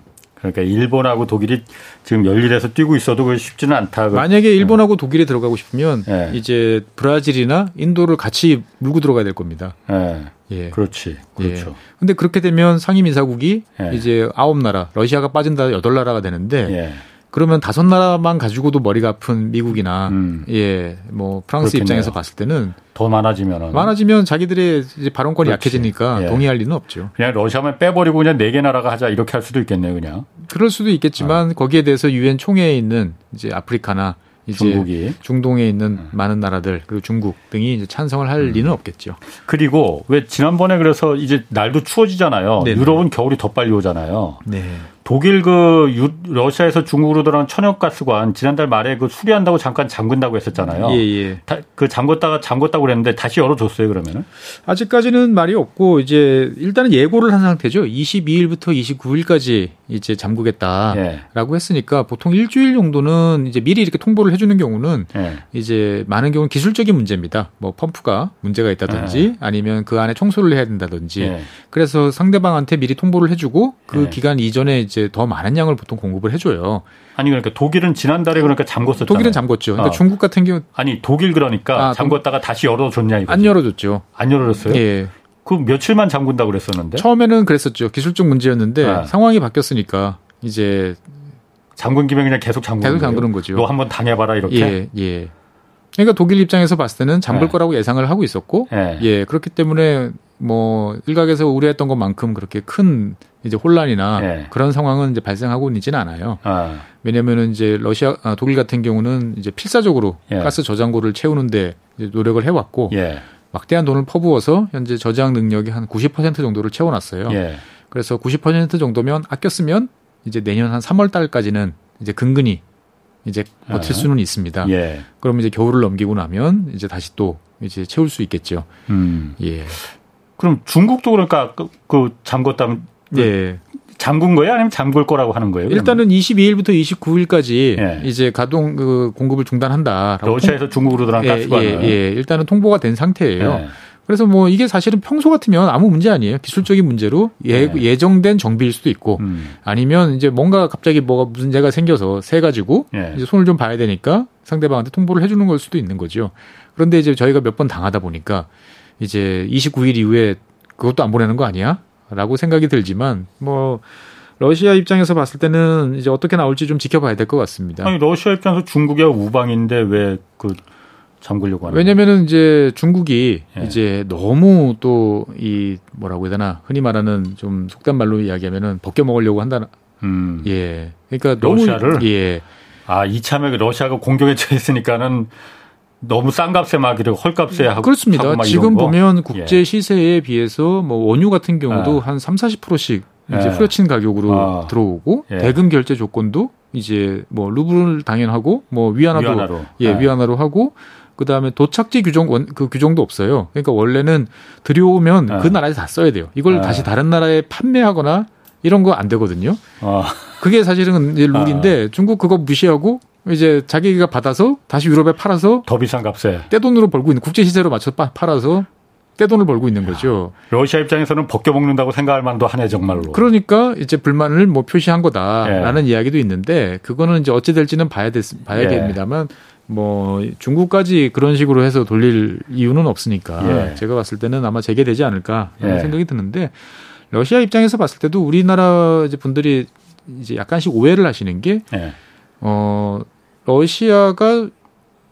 그러니까 일본하고 독일이 지금 열일해서 뛰고 있어도 그 쉽지는 않다. 그- 만약에 일본하고 독일에 들어가고 싶으면 예. 이제 브라질이나 인도를 같이 물고 들어가야 될 겁니다. 예. 예. 그렇지. 그렇죠. 근데 그렇게 되면 상임 이사국이 예. 이제 아홉 나라, 러시아가 빠진다 여덟 나라가 되는데 예. 그러면 다섯 나라만 가지고도 머리가 아픈 미국이나 음. 예, 뭐 프랑스 그렇겠네요. 입장에서 봤을 때는 더 많아지면은 많아지면 자기들의 이제 발언권이 그렇지. 약해지니까 예. 동의할 리는 없죠. 그냥 러시아만 빼버리고 그냥 네 개 나라가 하자 이렇게 할 수도 있겠네요, 그냥. 그럴 수도 있겠지만 거기에 대해서 유엔 총회에 있는 이제 아프리카나 이제 중국이. 중동에 있는 많은 나라들 그리고 중국 등이 이제 찬성을 할 리는 없겠죠. 그리고 왜 지난번에 그래서 이제 날도 추워지잖아요. 네네. 유럽은 겨울이 더 빨리 오잖아요. 네. 독일 그 유- 러시아에서 중국으로 들어간 천연가스관 지난달 말에 그 수리한다고 잠깐 잠근다고 했었잖아요. 예, 예. 다- 그 잠궜다가 잠궜다고 그랬는데 다시 열어줬어요 그러면은. 아직까지는 말이 없고 이제 일단은 예고를 한 상태죠. 22일부터 29일까지 이제 잠그겠다라고 예. 했으니까 보통 일주일 정도는 이제 미리 이렇게 통보를 해주는 경우는 예. 이제 많은 경우는 기술적인 문제입니다. 뭐 펌프가 문제가 있다든지 아니면 그 안에 청소를 해야 된다든지 예. 그래서 상대방한테 미리 통보를 해주고 그 예. 기간 이전에 이제 더 많은 양을 보통 공급을 해줘요. 아니 그러니까 독일은 지난달에 그러니까 잠궜었잖아요. 독일은 잠궜죠. 그러니까 어. 중국 같은 경우 아니 독일 그러니까 아, 동- 잠궜다가 다시 열어줬냐 이거. 안 열어줬죠. 안 열어줬어요? 예. 그 며칠만 잠근다고 그랬었는데. 처음에는 그랬었죠. 기술적 문제였는데 네. 상황이 바뀌었으니까 이제 잠근 김에 그냥 계속 잠그는 계속? 잠그는 거죠. 너 한번 당해봐라 이렇게. 예, 예. 그러니까 독일 입장에서 봤을 때는 잠글 네. 거라고 예상을 하고 있었고, 예. 예, 그렇기 때문에 뭐 일각에서 우려했던 것만큼 그렇게 큰 이제 혼란이나 예. 그런 상황은 이제 발생하고 있지는 않아요. 아, 왜냐면은 이제 러시아, 아, 독일 같은 경우는 이제 필사적으로 예. 가스 저장고를 채우는데 노력을 해왔고, 예. 막대한 돈을 퍼부어서 현재 저장 능력이 한 90% 정도를 채워놨어요. 예. 그래서 90% 정도면 아껴 쓰면 이제 내년 한 3월 달까지는 이제 근근히 이제 버틸 아. 수는 있습니다. 예. 그럼 이제 겨울을 넘기고 나면 이제 다시 또 이제 채울 수 있겠죠. 음. 예. 그럼 중국도 그러니까 그, 그 잠궜다면 예. 잠근 거예요? 아니면 잠글 거라고 하는 거예요? 그러면? 일단은 22일부터 29일까지 예. 이제 가동 그 공급을 중단한다라고 러시아에서 중국으로 들어간 통- 예, 가스관을. 예, 예. 일단은 통보가 된 상태예요. 예. 그래서 뭐 이게 사실은 평소 같으면 아무 문제 아니에요. 기술적인 문제로 예, 네. 예정된 정비일 수도 있고 음. 아니면 이제 뭔가 갑자기 뭐가 문제가 생겨서 새 가지고 예. 이제 손을 좀 봐야 되니까 상대방한테 통보를 해주는 걸 수도 있는 거죠. 그런데 이제 저희가 몇 번 당하다 보니까 이제 29일 이후에 그것도 안 보내는 거 아니야? 라고 생각이 들지만 뭐 러시아 입장에서 봤을 때는 이제 어떻게 나올지 좀 지켜봐야 될 것 같습니다. 아니 러시아 입장에서 중국이 우방인데 왜 그 잠그려고 하는 왜냐면은 이제 중국이 예. 이제 너무 또 이 뭐라고 해야 되나 흔히 말하는 좀 속된 말로 이야기하면은 벗겨 먹으려고 한다는 음. 예 그러니까 러시아를? 너무 예 아 이참에 그 러시아가 공격에 처했으니까는 너무 싼 값에 막 이렇게 헐값에 하고 그렇습니다. 지금. 보면 국제 시세에 비해서 뭐 원유 같은 경우도 예. 한 3, 40%씩 이제 예. 후려친 가격으로 아. 들어오고 예. 대금 결제 조건도 이제 뭐 루블 당연하고 뭐 위안화도 위안화로. 예, 네. 위안화로 하고 그다음에 도착지 규정 원, 그 규정도 없어요. 그러니까 원래는 들여오면 네. 그 나라에서 다 써야 돼요. 이걸 네. 다시 다른 나라에 판매하거나 이런 거 안 되거든요. 어. 그게 사실은 이제 룰인데 중국 그거 무시하고 이제 자기가 받아서 다시 유럽에 팔아서 더 비싼 값에 떼돈으로 벌고 있는 국제 시세로 맞춰 서 팔아서 떼돈을 벌고 있는 거죠. 러시아 입장에서는 벗겨 먹는다고 생각할 만도 하네 정말로. 그러니까 이제 불만을 뭐 표시한 거다라는 예. 이야기도 있는데 그거는 이제 어찌 될지는 봐야 됐, 예. 봐야겠습니다만 뭐 중국까지 그런 식으로 해서 돌릴 이유는 없으니까 예. 제가 봤을 때는 아마 재개되지 않을까 하는 예. 생각이 드는데 러시아 입장에서 봤을 때도 우리나라 이제 분들이 이제 약간씩 오해를 하시는 게 예. 어, 러시아가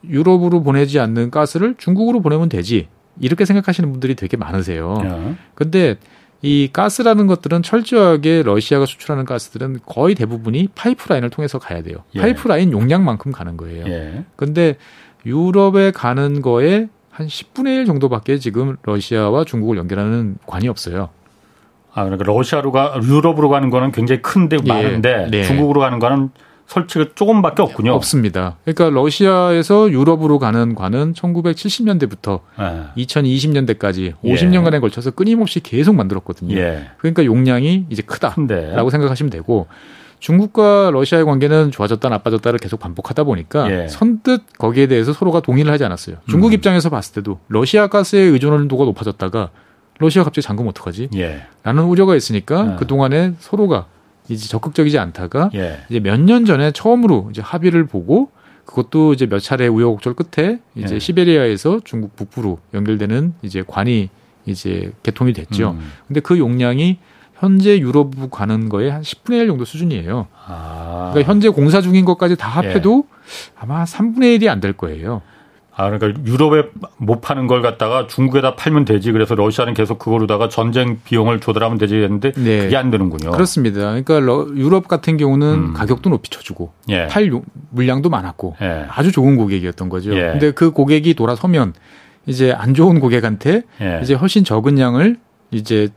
유럽으로 보내지 않는 가스를 중국으로 보내면 되지. 이렇게 생각하시는 분들이 되게 많으세요. 예. 근데 이 가스라는 것들은 철저하게 러시아가 수출하는 가스들은 거의 대부분이 파이프라인을 통해서 가야 돼요. 예. 파이프라인 용량만큼 가는 거예요. 예. 근데 유럽에 가는 거에 한 10분의 1 정도밖에 지금 러시아와 중국을 연결하는 관이 없어요. 아 그러니까 러시아로 가 유럽으로 가는 거는 굉장히 큰데 예. 많은데 네. 중국으로 가는 거는 설치가 조금밖에 없군요. 없습니다. 그러니까 러시아에서 유럽으로 가는 관은 1970년대부터 예. 2020년대까지 예. 50년간에 걸쳐서 끊임없이 계속 만들었거든요. 예. 그러니까 용량이 이제 크다라고 큰데. 생각하시면 되고 중국과 러시아의 관계는 좋아졌다 나빠졌다를 계속 반복하다 보니까 예. 선뜻 거기에 대해서 서로가 동의를 하지 않았어요. 중국 음. 입장에서 봤을 때도 러시아 가스의 의존도가 높아졌다가 러시아 갑자기 잠그면 어떡하지? 예. 라는 우려가 있으니까 예. 그동안에 서로가 이제 적극적이지 않다가 예. 이제 몇 년 전에 처음으로 이제 합의를 보고 그것도 이제 몇 차례 우여곡절 끝에 이제 예. 시베리아에서 중국 북부로 연결되는 이제 관이 이제 개통이 됐죠. 음. 근데 그 용량이 현재 유럽 가는 거에 한 10분의 1 정도 수준이에요. 아. 그러니까 현재 공사 중인 것까지 다 예. 합해도 아마 3분의 1이 안 될 거예요. 아, 그러니까 유럽에 못 파는 걸 갖다가 중국에다 팔면 되지. 그래서 러시아는 계속 그거로다가 전쟁 비용을 조달하면 되지 했는데 네. 그게 안 되는군요. 그렇습니다. 그러니까 러- 유럽 같은 경우는 음. 가격도 높이 쳐주고 예. 팔 용- 물량도 많았고 예. 아주 좋은 고객이었던 거죠. 예. 근데 그 고객이 돌아서면 이제 안 좋은 고객한테 예. 이제 훨씬 적은 양을 이제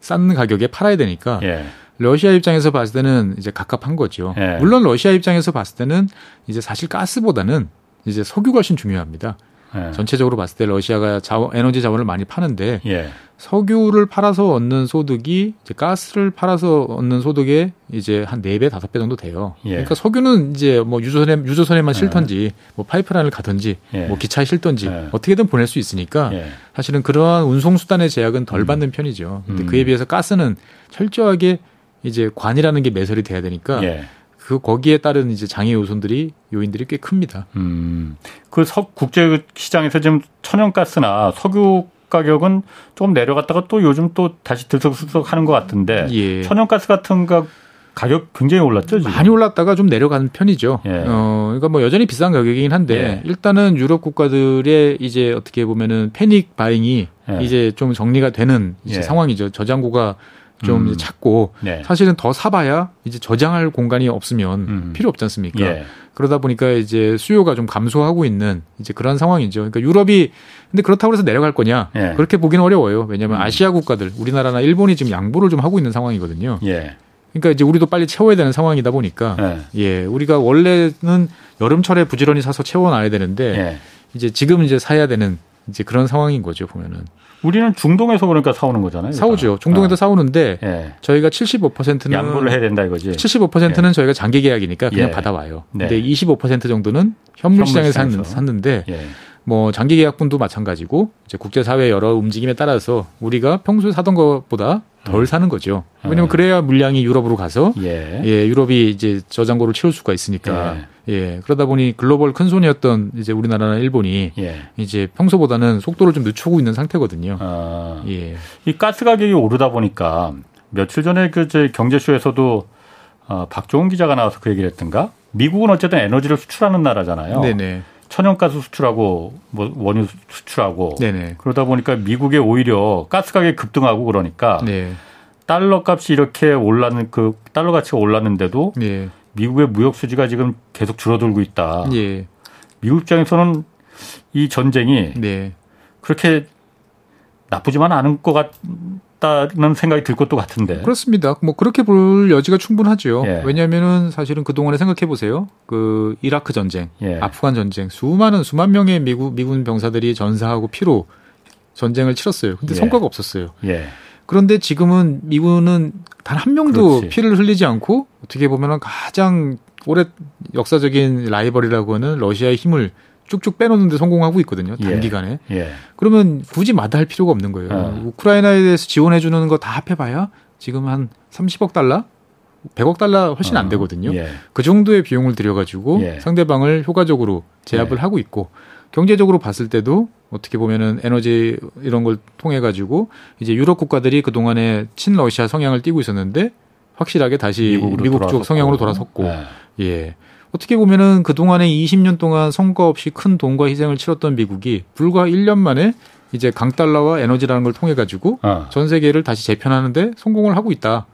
싼 가격에 팔아야 되니까 예. 러시아 입장에서 봤을 때는 이제 갑갑한 거죠. 예. 물론 러시아 입장에서 봤을 때는 이제 사실 가스보다는 이제 석유가 훨씬 중요합니다. 예. 전체적으로 봤을 때 러시아가 자원, 에너지 자원을 많이 파는데 예. 석유를 팔아서 얻는 소득이 이제 가스를 팔아서 얻는 소득의 이제 한 4배, 5배 정도 돼요. 예. 그러니까 석유는 이제 뭐 유조선에, 유조선에만 실던지 뭐 파이프라인을 가든지 예. 뭐 기차에 실던지 예. 어떻게든 보낼 수 있으니까 예. 사실은 그러한 운송 수단의 제약은 덜 받는 편이죠. 근데 음. 그에 비해서 가스는 철저하게 이제 관이라는 게 매설이 돼야 되니까 예. 그 거기에 따른 이제 장애 요소들이 요인들이 꽤 큽니다. 음. 그 석, 국제 시장에서 지금 천연가스나 석유 가격은 좀 내려갔다가 또 요즘 또 다시 들썩들썩 하는 것 같은데 예. 천연가스 같은 거 가격 굉장히 올랐죠 지금. 많이 올랐다가 좀 내려가는 편이죠. 예. 어, 그러니까 뭐 여전히 비싼 가격이긴 한데 예. 일단은 유럽 국가들의 이제 어떻게 보면은 패닉 바잉이 예. 이제 좀 정리가 되는 이제 예. 상황이죠. 저장고가 좀 음. 찾고 네. 사실은 더 사봐야 이제 저장할 공간이 없으면 음. 필요 없지 않습니까? 예. 그러다 보니까 이제 수요가 좀 감소하고 있는 이제 그런 상황이죠. 그러니까 유럽이 근데 그렇다고 해서 내려갈 거냐? 예. 그렇게 보기는 어려워요. 왜냐하면 음. 아시아 국가들, 우리나라나 일본이 지금 양보를 좀 하고 있는 상황이거든요. 예. 그러니까 이제 우리도 빨리 채워야 되는 상황이다 보니까 예. 예, 우리가 원래는 여름철에 부지런히 사서 채워놔야 되는데 예. 이제 지금 이제 사야 되는 이제 그런 상황인 거죠 보면은 우리는 중동에서 그러니까 사오는 거잖아요. 사오죠. 중동에도 아. 사오는데 예. 저희가 75%는 양보를 해야 된다 이거지. 75%는 저희가 장기 계약이니까 그냥 예. 받아와요. 네. 근데 25% 정도는 현물 시장에서 샀-. 샀는데 예. 뭐 장기 계약분도 마찬가지고 이제 국제 사회 여러 움직임에 따라서 우리가 평소에 사던 것보다 덜 사는 거죠. 왜냐면 음. 그래야 물량이 유럽으로 가서 예. 예, 유럽이 이제 저장고를 채울 수가 있으니까 예, 그러다 보니 글로벌 큰 손이었던 이제 우리나라나 일본이 예. 이제 평소보다는 속도를 좀 늦추고 있는 상태거든요. 아, 예. 이 가스 가격이 오르다 보니까 며칠 전에 그제 경제쇼에서도 어, 박종훈 기자가 나와서 그 얘기를 했던가? 미국은 어쨌든 에너지를 수출하는 나라잖아요. 네네. 천연가스 수출하고 뭐 원유 수출하고 네네. 그러다 보니까 미국에 오히려 가스 가격이 급등하고 그러니까 네. 달러 값이 이렇게 올랐는 그 달러 가치가 올랐는데도 예. 미국의 무역 수지가 지금 계속 줄어들고 있다. 예. 미국 입장에서는 이 전쟁이 네. 그렇게 나쁘지만 않은 것 같 다는 생각이 들 것도 같은데. 그렇습니다. 뭐 그렇게 볼 여지가 충분하죠. 예. 왜냐하면은 사실은 그 동안에 생각해 보세요. 그 이라크 전쟁, 예. 아프간 전쟁, 수많은 수만 명의 미국 미군 병사들이 전사하고 피로 전쟁을 치렀어요. 근데 예. 성과가 없었어요. 예. 그런데 지금은 미군은 단 한 명도 그렇지. 피를 흘리지 않고 어떻게 보면은 가장 오래 역사적인 라이벌이라고 하는 러시아의 힘을 쭉쭉 빼놓는데 성공하고 있거든요. 예. 단기간에. 예. 그러면 굳이 마다할 필요가 없는 거예요. 어. 우크라이나에 대해서 지원해 주는 거 다 합해봐야 지금 한 30억 달러, 100억 달러 훨씬 안 어, 되거든요. 예. 그 정도의 비용을 들여가지고 예. 상대방을 효과적으로 제압을 예. 하고 있고 경제적으로 봤을 때도 어떻게 보면은 에너지 이런 걸 통해 가지고 이제 유럽 국가들이 그 동안에 친러시아 성향을 띠고 있었는데 확실하게 다시 미국으로 미국 쪽. 성향으로 돌아섰고 예. 예. 어떻게 보면은 그 동안에 20년 동안 성과 없이 큰 돈과 희생을 치렀던 미국이 불과 1년 만에 이제 강달러와 에너지라는 걸 통해 가지고 어. 전 세계를 다시 재편하는데 성공을 하고 있다.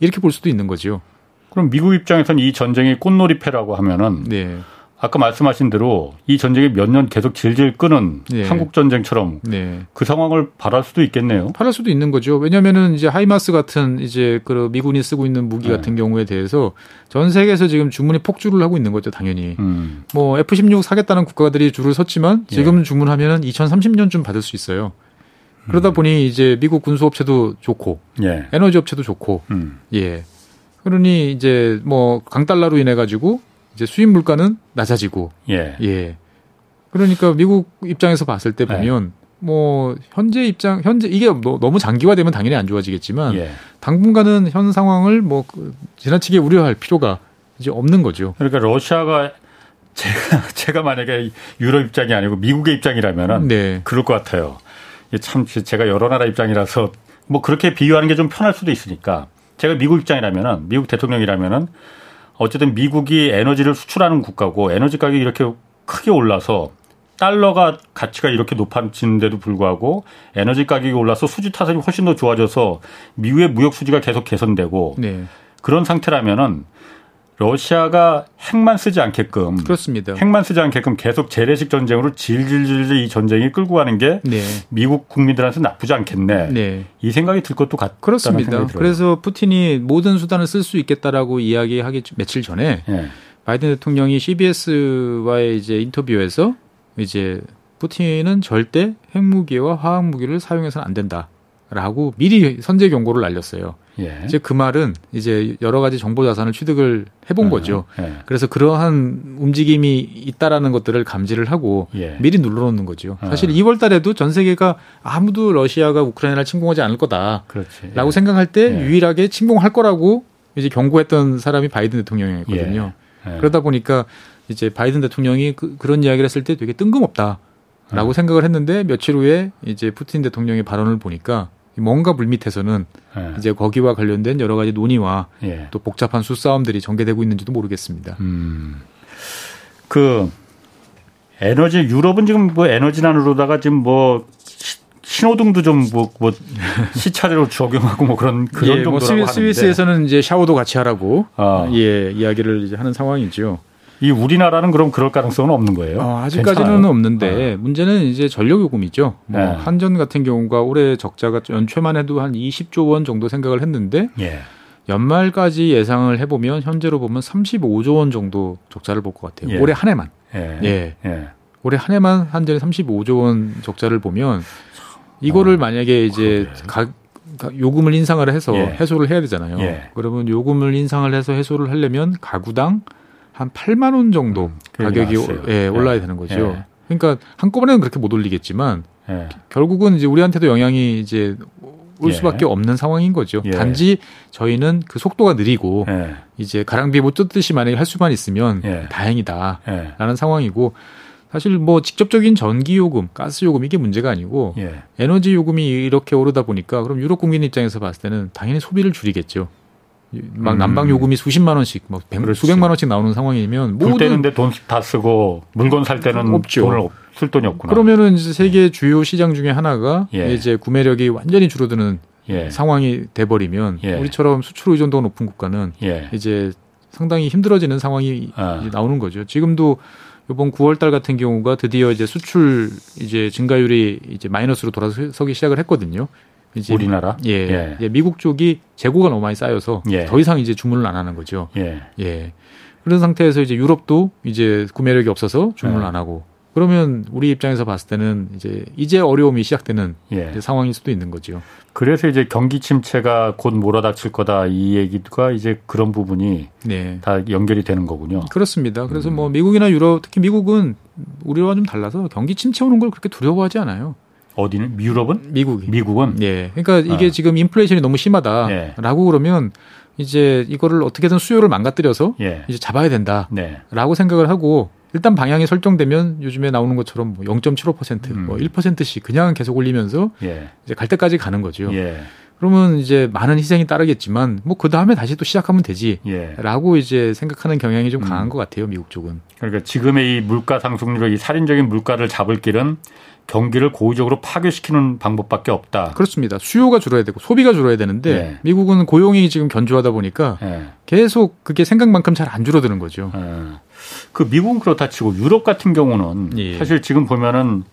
이렇게 볼 수도 있는 거죠. 그럼 미국 입장에서는 이 전쟁이 꽃놀이패라고 하면은 네. 아까 말씀하신 대로 이 전쟁이 몇 년 계속 질질 끄는 예. 한국 전쟁처럼 네. 그 상황을 바랄 수도 있겠네요. 팔할 수도 있는 거죠. 왜냐면은 이제 하이마스 같은 이제 그 미군이 쓰고 있는 무기 네. 같은 경우에 대해서 전 세계에서 지금 주문이 폭주를 하고 있는 거죠, 당연히. 음. 뭐 F16 사겠다는 국가들이 줄을 섰지만 예. 지금 주문하면은 2030년쯤 받을 수 있어요. 그러다 음. 보니 이제 미국 군수 업체도 좋고 예. 에너지 업체도 좋고 음. 예. 그러니 이제 뭐 강달러로 인해 가지고 이제 수입 물가는 낮아지고 예. 예. 그러니까 미국 입장에서 봤을 때 네. 보면 뭐 현재 입장 현재 이게 너- 너무 장기화되면 당연히 안 좋아지겠지만 예. 당분간은 현 상황을 뭐그 지나치게 우려할 필요가 이제 없는 거죠. 그러니까 러시아가 제가 제가 만약에 유럽 입장이 아니고 미국의 입장이라면은 네. 그럴 것 같아요. 참 제가 여러 나라 입장이라서 뭐 그렇게 비유하는 게 좀 편할 수도 있으니까 제가 미국 입장이라면은 미국 대통령이라면은 어쨌든 미국이 에너지를 수출하는 국가고 에너지 가격이 이렇게 크게 올라서 달러가 가치가 이렇게 높아지는데도 불구하고 에너지 가격이 올라서 수지 타산이 훨씬 더 좋아져서 미국의 무역 수지가 계속 개선되고 네. 그런 상태라면은 러시아가 핵만 쓰지 않게끔 그렇습니다. 핵만 쓰지 않게끔 계속 재래식 전쟁으로 질질질 이 전쟁이 끌고 가는 게 네. 미국 국민들한테 나쁘지 않겠네. 네. 이 생각이 들 것도 같다는 그렇습니다. 그래서 푸틴이 모든 수단을 쓸 수 있겠다라고 이야기하기 며칠 전에 예. 바이든 대통령이 CBS와의 이제 인터뷰에서 이제 푸틴은 절대 핵무기와 화학무기를 사용해서는 안 된다라고 미리 선제 경고를 날렸어요. 예. 이제 그 말은 이제 여러 가지 정보 자산을 취득을 해본 거죠. 예. 그래서 그러한 움직임이 있다라는 것들을 감지를 하고 예. 미리 눌러놓는 거죠. 아. 사실 2월 달에도 전 세계가 아무도 러시아가 우크라이나를 침공하지 않을 거다라고 그렇지. 생각할 때 예. 유일하게 침공할 거라고 이제 경고했던 사람이 바이든 대통령이었거든요. 예. 예. 그러다 보니까 이제 바이든 대통령이 그, 런 이야기를 했을 때 되게 뜬금없다. 라고 생각을 했는데 며칠 후에 이제 푸틴 대통령의 발언을 보니까 뭔가 물밑에서는 예. 이제 거기와 관련된 여러 가지 논의와 예. 또 복잡한 수싸움들이 전개되고 있는지도 모르겠습니다. 음. 그 에너지 유럽은 지금 뭐 에너지난으로다가 지금 뭐 시- 신호등도 좀뭐 뭐 시차례로 적용하고 뭐 그런 그런 예, 정도라고 뭐 스위, 하는데 스위스에서는 이제 샤워도 같이 하라고 아. 예 이야기를 이제 하는 상황이죠. 이 우리나라는 그럼 그럴 가능성은 없는 거예요? 어, 아직까지는 괜찮아요? 없는데 문제는 이제 전력 요금이죠. 뭐 네. 한전 같은 경우가 올해 적자가 연초만 해도 한 20조 원 정도 생각을 했는데 예. 연말까지 예상을 해보면 현재로 보면 35조 원 정도 적자를 볼 것 같아요. 예. 올해 한 해만. 예. 예. 예. 올해 한 해만 한전이 35조 원 적자를 보면 이거를 만약에 이제 어, 그러게. 가, 가- 요금을 인상을 해서 예. 해소를 해야 되잖아요. 예. 그러면 요금을 인상을 해서 해소를 하려면 가구당 한 8만 원 정도 음, 가격이 나왔어요. 예, 올라야 예. 되는 거죠. 예. 그러니까 한꺼번에는 그렇게 못 올리겠지만 예. 결국은 이제 우리한테도 영향이 이제 올 예. 수밖에 없는 상황인 거죠. 예. 단지 저희는 그 속도가 느리고 예. 이제 가랑비에 못 뜯듯이 만약에 할 수만 있으면 예. 다행이다. 예. 라는 상황이고 사실 뭐 직접적인 전기 요금, 가스 요금 이게 문제가 아니고 예. 에너지 요금이 이렇게 오르다 보니까 그럼 유럽 국민 입장에서 봤을 때는 당연히 소비를 줄이겠죠. 막 음. 난방 요금이 수십만 원씩, 뭐 백-. 수백만 원씩 나오는 상황이면 불 모든 때는데 돈 다 쓰고 물건 살 때는 없죠. 돈을 없- 쓸 돈이 없구나. 그러면은 이제 세계 주요 시장 중에 하나가 예. 이제 구매력이 완전히 줄어드는 예. 상황이 돼 버리면 예. 우리처럼 수출 의존도가 높은 국가는 예. 이제 상당히 힘들어지는 상황이 아. 나오는 거죠. 지금도 이번 9월 달 같은 경우가 드디어 이제 수출 이제 증가율이 이제 마이너스로 돌아서기 시작을 했거든요. 이제 우리나라? 예, 예. 예, 미국 쪽이 재고가 너무 많이 쌓여서 예. 더 이상 이제 주문을 안 하는 거죠. 예. 예. 그런 상태에서 이제 유럽도 이제 구매력이 없어서 주문을 예. 안 하고 그러면 우리 입장에서 봤을 때는 이제 이제 어려움이 시작되는 예. 이제 상황일 수도 있는 거죠. 그래서 이제 경기 침체가 곧 몰아닥칠 거다 이 얘기가 이제 그런 부분이 네. 다 연결이 되는 거군요. 그렇습니다. 그래서 음. 뭐 미국이나 유럽 특히 미국은 우리와 좀 달라서 경기 침체 오는 걸 그렇게 두려워하지 않아요. 어디는 유럽은? 미국이. 미국은 예. 그러니까 이게 아. 지금 인플레이션이 너무 예. 심하다라고 그러면 이제 이거를 어떻게든 수요를 망가뜨려서 예. 이제 잡아야 된다라고 네. 생각을 하고 일단 방향이 설정되면 요즘에 나오는 것처럼 뭐 0.75%, 음. 뭐 1%씩 그냥 계속 올리면서 예. 이제 갈 때까지 가는 거죠. 예. 그러면 이제 많은 희생이 따르겠지만 뭐 그 다음에 다시 또 시작하면 되지. 예. 라고 이제 생각하는 경향이 좀 음. 강한 것 같아요, 미국 쪽은. 그러니까 지금의 이 물가 상승률로 이 살인적인 물가를 잡을 길은 경기를 고의적으로 파괴시키는 방법밖에 없다. 그렇습니다. 수요가 줄어야 되고 소비가 줄어야 되는데 네. 미국은 고용이 지금 견조하다 보니까 예. 계속 그게 생각만큼 잘 안 줄어드는 거죠. 어. 그 미국은 그렇다 치고 유럽 같은 경우는 예. 사실 지금 보면은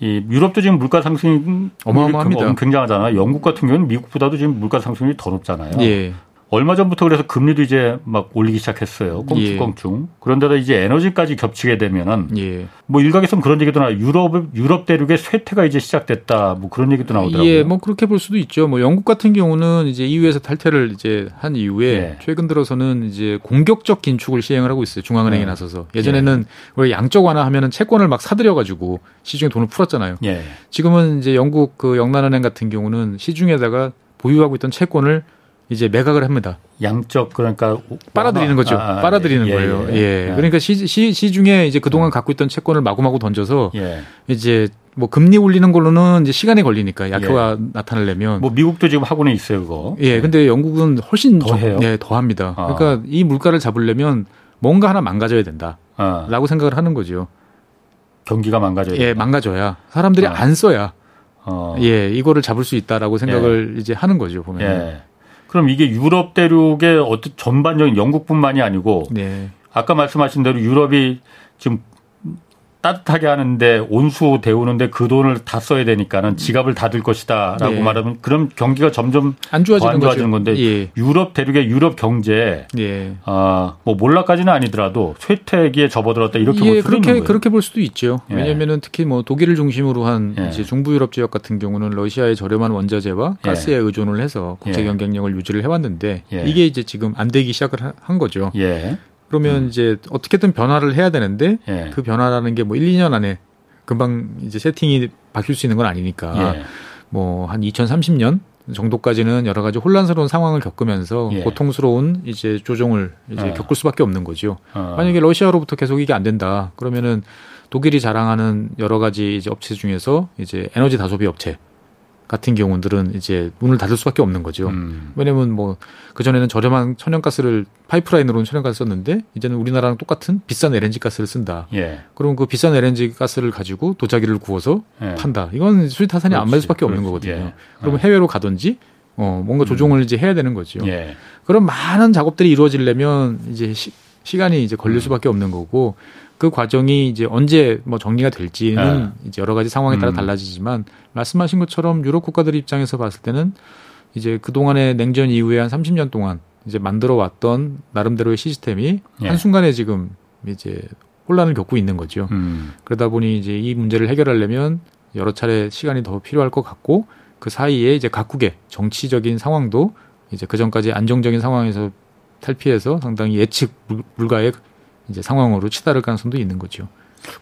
이 유럽도 지금 물가 상승이 어마어마합니다. 굉장하잖아요. 영국 같은 경우는 미국보다도 지금 물가 상승률이 더 높잖아요. 예. 얼마 전부터 그래서 금리도 이제 막 올리기 시작했어요. 꽁충꽁충. 그런데다 이제 에너지까지 겹치게 되면은 예. 뭐 일각에서는 그런 얘기도 나와요. 유럽 유럽 대륙의 쇠퇴가 이제 시작됐다. 뭐 그런 얘기도 나오더라고요. 예, 뭐 그렇게 볼 수도 있죠. 뭐 영국 같은 경우는 이제 EU에서 탈퇴를 이제 한 이후에 예. 최근 들어서는 이제 공격적 긴축을 시행을 하고 있어요. 중앙은행에 예. 나서서. 예전에는 우리 양적 완화하면은 채권을 막 사들여 가지고 시중에 돈을 풀었잖아요. 예. 지금은 이제 영국 그 영란은행 같은 경우는 시중에다가 보유하고 있던 채권을 이제 매각을 합니다. 양적 그러니까 빨아들이는 거죠. 아, 아, 빨아들이는 예, 거예요. 예. 예. 그러니까 시, 시, 시중에 이제 그동안 갖고 있던 채권을 마구마구 던져서 예. 이제 뭐 금리 올리는 걸로는 이제 시간이 걸리니까 약효가 나타나려면 뭐 미국도 지금 하고는 있어요, 그거. 예, 근데 영국은 훨씬 더 좀- 해요? 예, 더 합니다. 아. 그러니까 이 물가를 잡으려면 뭔가 하나 망가져야 된다라고 어, 생각을 하는 거죠. 경기가 망가져요. 예, 망가져야 사람들이 아. 안 써야 어. 예, 이거를 잡을 수 있다라고 생각을 이제 하는 거죠, 보면. 예. 그럼 이게 유럽 대륙의 어떤 전반적인 영국뿐만이 아니고 네. 아까 말씀하신 대로 유럽이 지금 따뜻하게 하는데 온수 데우는데 그 돈을 다 써야 되니까는 지갑을 닫을 것이다라고 네. 말하면 그럼 경기가 점점 안 좋아지는, 안 좋아지는. 건데 예. 유럽 대륙의 유럽 경제 예. 아뭐 몰락까지는 아니더라도 쇠퇴기에 접어들었다 이렇게 예, 볼 수도 그렇게. 그렇게 볼 수도 있죠. 예. 왜냐면은 특히 뭐 독일을 중심으로 한 예. 이제 중부 유럽 지역 같은 경우는 러시아의 저렴한 원자재와 예. 가스에 의존을 해서 국제 예. 경쟁력을 유지를 해왔는데 예. 이게 이제 지금 안 되기 시작을 하- 한 거죠. 예. 그러면 이제 어떻게든 변화를 해야 되는데 예. 그 변화라는 게 뭐 1, 2년 안에 금방 이제 세팅이 바뀔 수 있는 건 아니니까 예. 뭐한 2030년 정도까지는 여러 가지 혼란스러운 상황을 겪으면서 예. 고통스러운 이제 조정을 이제 어. 겪을 수밖에 없는 거죠. 어. 만약에 러시아로부터 계속 이게 안 된다. 그러면은 독일이 자랑하는 여러 가지 이제 업체 중에서 이제 에너지 다소비 업체 같은 경우들은 이제 문을 닫을 수밖에 없는 거죠. 음. 왜냐면 뭐 그전에는 저렴한 천연가스를 파이프라인으로는 천연가스 썼는데 이제는 우리나라랑 똑같은 비싼 LNG 가스를 쓴다. 예. 그럼 그 비싼 LNG 가스를 가지고 도자기를 구워서 예. 판다. 이건 수지타산이 안 맞을 수밖에 없는 그렇지. 거거든요. 예. 그러면 해외로 가든지 어 뭔가 조정을 이제 해야 되는 거죠. 예. 그런 많은 작업들이 이루어지려면 이제 시, 시간이 이제 음. 걸릴 수밖에 없는 거고 그 과정이 이제 언제 뭐 정리가 될지는 예. 이제 여러 가지 상황에 따라 음. 달라지지만 말씀하신 것처럼 유럽 국가들 입장에서 봤을 때는 이제 그 동안의 냉전 이후에 한 30년 동안 이제 만들어 왔던 나름대로의 시스템이 예. 한 순간에 지금 이제 혼란을 겪고 있는 거죠. 음. 그러다 보니 이제 이 문제를 해결하려면 여러 차례 시간이 더 필요할 것 같고 그 사이에 이제 각국의 정치적인 상황도 이제 그 전까지 안정적인 상황에서 탈피해서 상당히 예측 불- 불가의 이제 상황으로 치달을 가능성도 있는 거죠.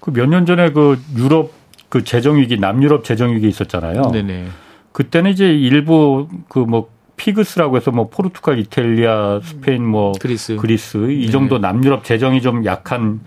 그 몇 년 전에 그 유럽 그 재정 위기 남유럽 재정 위기 있었잖아요. 네네. 그때는 이제 일부 그뭐 피그스라고 해서 뭐 포르투갈, 이탈리아, 스페인 뭐 그리스. 그리스 이 네. 정도 남유럽 재정이 좀 약한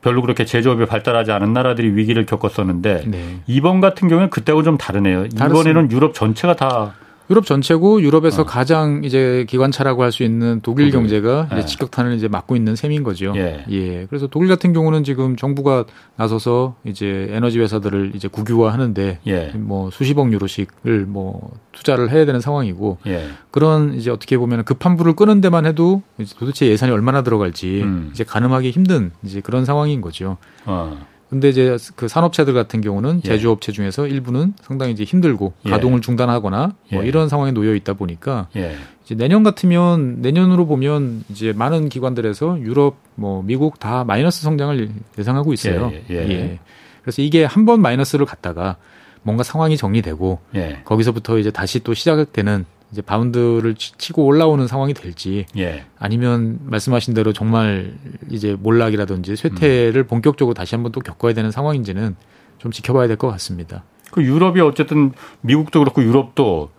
별로 그렇게 제조업이 발달하지 않은 나라들이 위기를 겪었었는데 네. 이번 같은 경우는 그때하고 좀 다르네요. 이번에는 유럽 전체가 다 유럽 전체고 유럽에서 어. 가장 이제 기관차라고 할 수 있는 독일 독일. 경제가 예. 이제 직격탄을 이제 맞고 있는 셈인 거죠. 예. 그래서 독일 같은 경우는 지금 정부가 나서서 이제 에너지 회사들을 이제 국유화하는데 예. 뭐 수십억 유로씩을 뭐 투자를 해야 되는 상황이고 예. 그런 이제 어떻게 보면 급한 불을 끄는 데만 해도 도대체 예산이 얼마나 들어갈지 음. 이제 가늠하기 힘든 이제 그런 상황인 거죠. 어. 근데 이제 그 산업체들 같은 경우는 예. 제조업체 중에서 일부는 상당히 이제 힘들고 예. 가동을 중단하거나 뭐 예. 이런 상황에 놓여 있다 보니까 예. 이제 내년 같으면 내년으로 보면 이제 많은 기관들에서 유럽 뭐 미국 다 마이너스 성장을 예상하고 있어요. 예, 예, 예. 그래서 이게 한 번 마이너스를 갔다가 뭔가 상황이 정리되고 예. 거기서부터 이제 다시 또 시작되는 이제 바운드를 치- 치고 올라오는 상황이 될지 예. 아니면 말씀하신 대로 정말 이제 몰락이라든지 쇠퇴를 본격적으로 다시 한번 또 겪어야 되는 상황인지는 좀 지켜봐야 될 것 같습니다. 그 유럽이 어쨌든 미국도 그렇고 유럽도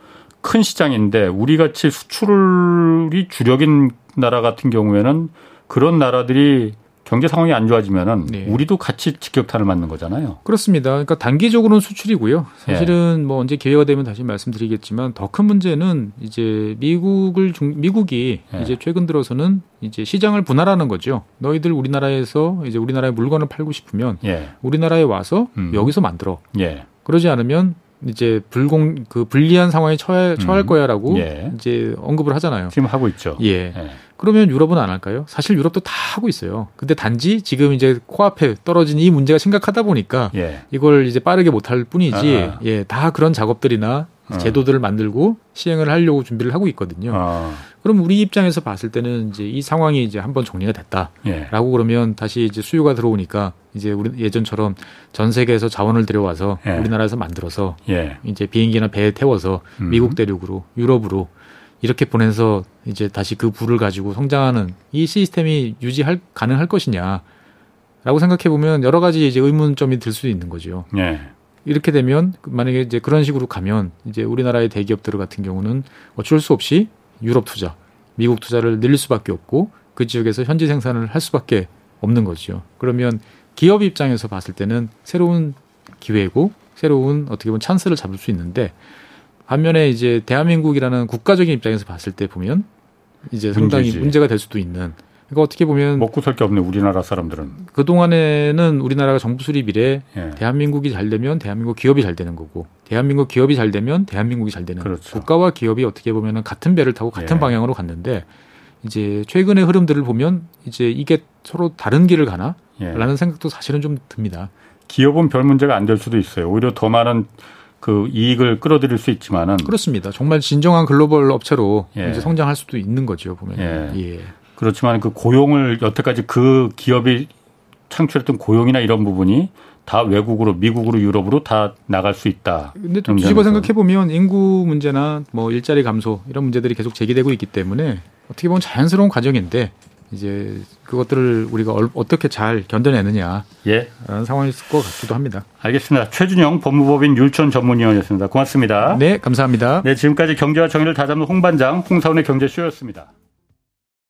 큰 시장인데 우리 같이 수출이 주력인 나라 같은 경우에는 그런 나라들이 경제 상황이 안 좋아지면은 네. 우리도 같이 직격탄을 맞는 거잖아요. 그렇습니다. 그러니까 단기적으로는 수출이고요. 사실은 뭐 언제 기회가 되면 다시 말씀드리겠지만 더 큰 문제는 이제 미국을 중, 미국이 예. 이제 최근 들어서는 이제 시장을 분할하는 거죠. 너희들 우리나라에서 이제 우리나라의 물건을 팔고 싶으면 예. 우리나라에 와서 음. 여기서 만들어. 예. 그러지 않으면 이제 불공 그 불리한 상황에 처해, 처할 음. 거야라고 예. 이제 언급을 하잖아요. 지금 하고 있죠. 예. 예. 그러면 유럽은 안 할까요? 사실 유럽도 다 하고 있어요. 근데 단지 지금 이제 코앞에 떨어진 이 문제가 심각하다 보니까 예. 이걸 이제 빠르게 못할 뿐이지, 아. 예, 다 그런 작업들이나 어. 제도들을 만들고 시행을 하려고 준비를 하고 있거든요. 어. 그럼 우리 입장에서 봤을 때는 이제 이 상황이 이제 한번 정리가 됐다라고 예. 그러면 다시 이제 수요가 들어오니까 이제 우리 예전처럼 전 세계에서 자원을 들여와서 예. 우리나라에서 만들어서 예. 이제 비행기나 배에 태워서 음. 미국 대륙으로 유럽으로 이렇게 보내서 이제 다시 그 부를 가지고 성장하는 이 시스템이 유지할 가능할 것이냐라고 생각해 보면 여러 가지 이제 의문점이 들 수도 있는 거죠. 예. 이렇게 되면 만약에 이제 그런 식으로 가면 이제 우리나라의 대기업들 같은 경우는 어쩔 수 없이 유럽 투자, 미국 투자를 늘릴 수밖에 없고 그 지역에서 현지 생산을 할 수밖에 없는 거죠. 그러면 기업 입장에서 봤을 때는 새로운 기회고 새로운 어떻게 보면 찬스를 잡을 수 있는데 반면에 이제 대한민국이라는 국가적인 입장에서 봤을 때 보면 이제 상당히 문제지. 문제가 될 수도 있는 그러니까 어떻게 보면 먹고 살 게 없네 우리나라 사람들은. 그 동안에는 우리나라가 정부 수립 이래 예. 대한민국이 잘 되면 대한민국 기업이 잘 되는 거고 대한민국 기업이 잘 되면 대한민국이 잘 되는 그렇죠. 국가와 기업이 어떻게 보면은 같은 배를 타고 같은 예. 방향으로 갔는데 이제 최근의 흐름들을 보면 이제 이게 서로 다른 길을 가나? 예. 라는 생각도 사실은 좀 듭니다. 기업은 별 문제가 안 될 수도 있어요. 오히려 더 많은 그 이익을 끌어들일 수 있지만은 그렇습니다. 정말 진정한 글로벌 업체로 예. 이제 성장할 수도 있는 거죠, 보면. 예. 예. 그렇지만 그 고용을 여태까지 그 기업이 창출했던 고용이나 이런 부분이 다 외국으로 미국으로 유럽으로 다 나갈 수 있다. 근데 또 경제하면서. 뒤집어 생각해 보면 인구 문제나 뭐 일자리 감소 이런 문제들이 계속 제기되고 있기 때문에 어떻게 보면 자연스러운 과정인데 이제 그것들을 우리가 얼- 어떻게 잘 견뎌내느냐라는 예, 상황일 것 같기도 합니다. 알겠습니다. 최준영 법무법인 율촌 전문위원이었습니다. 고맙습니다. 네, 감사합니다. 네, 지금까지 경제와 정의를 다잡는 홍반장 홍사원의 경제쇼였습니다.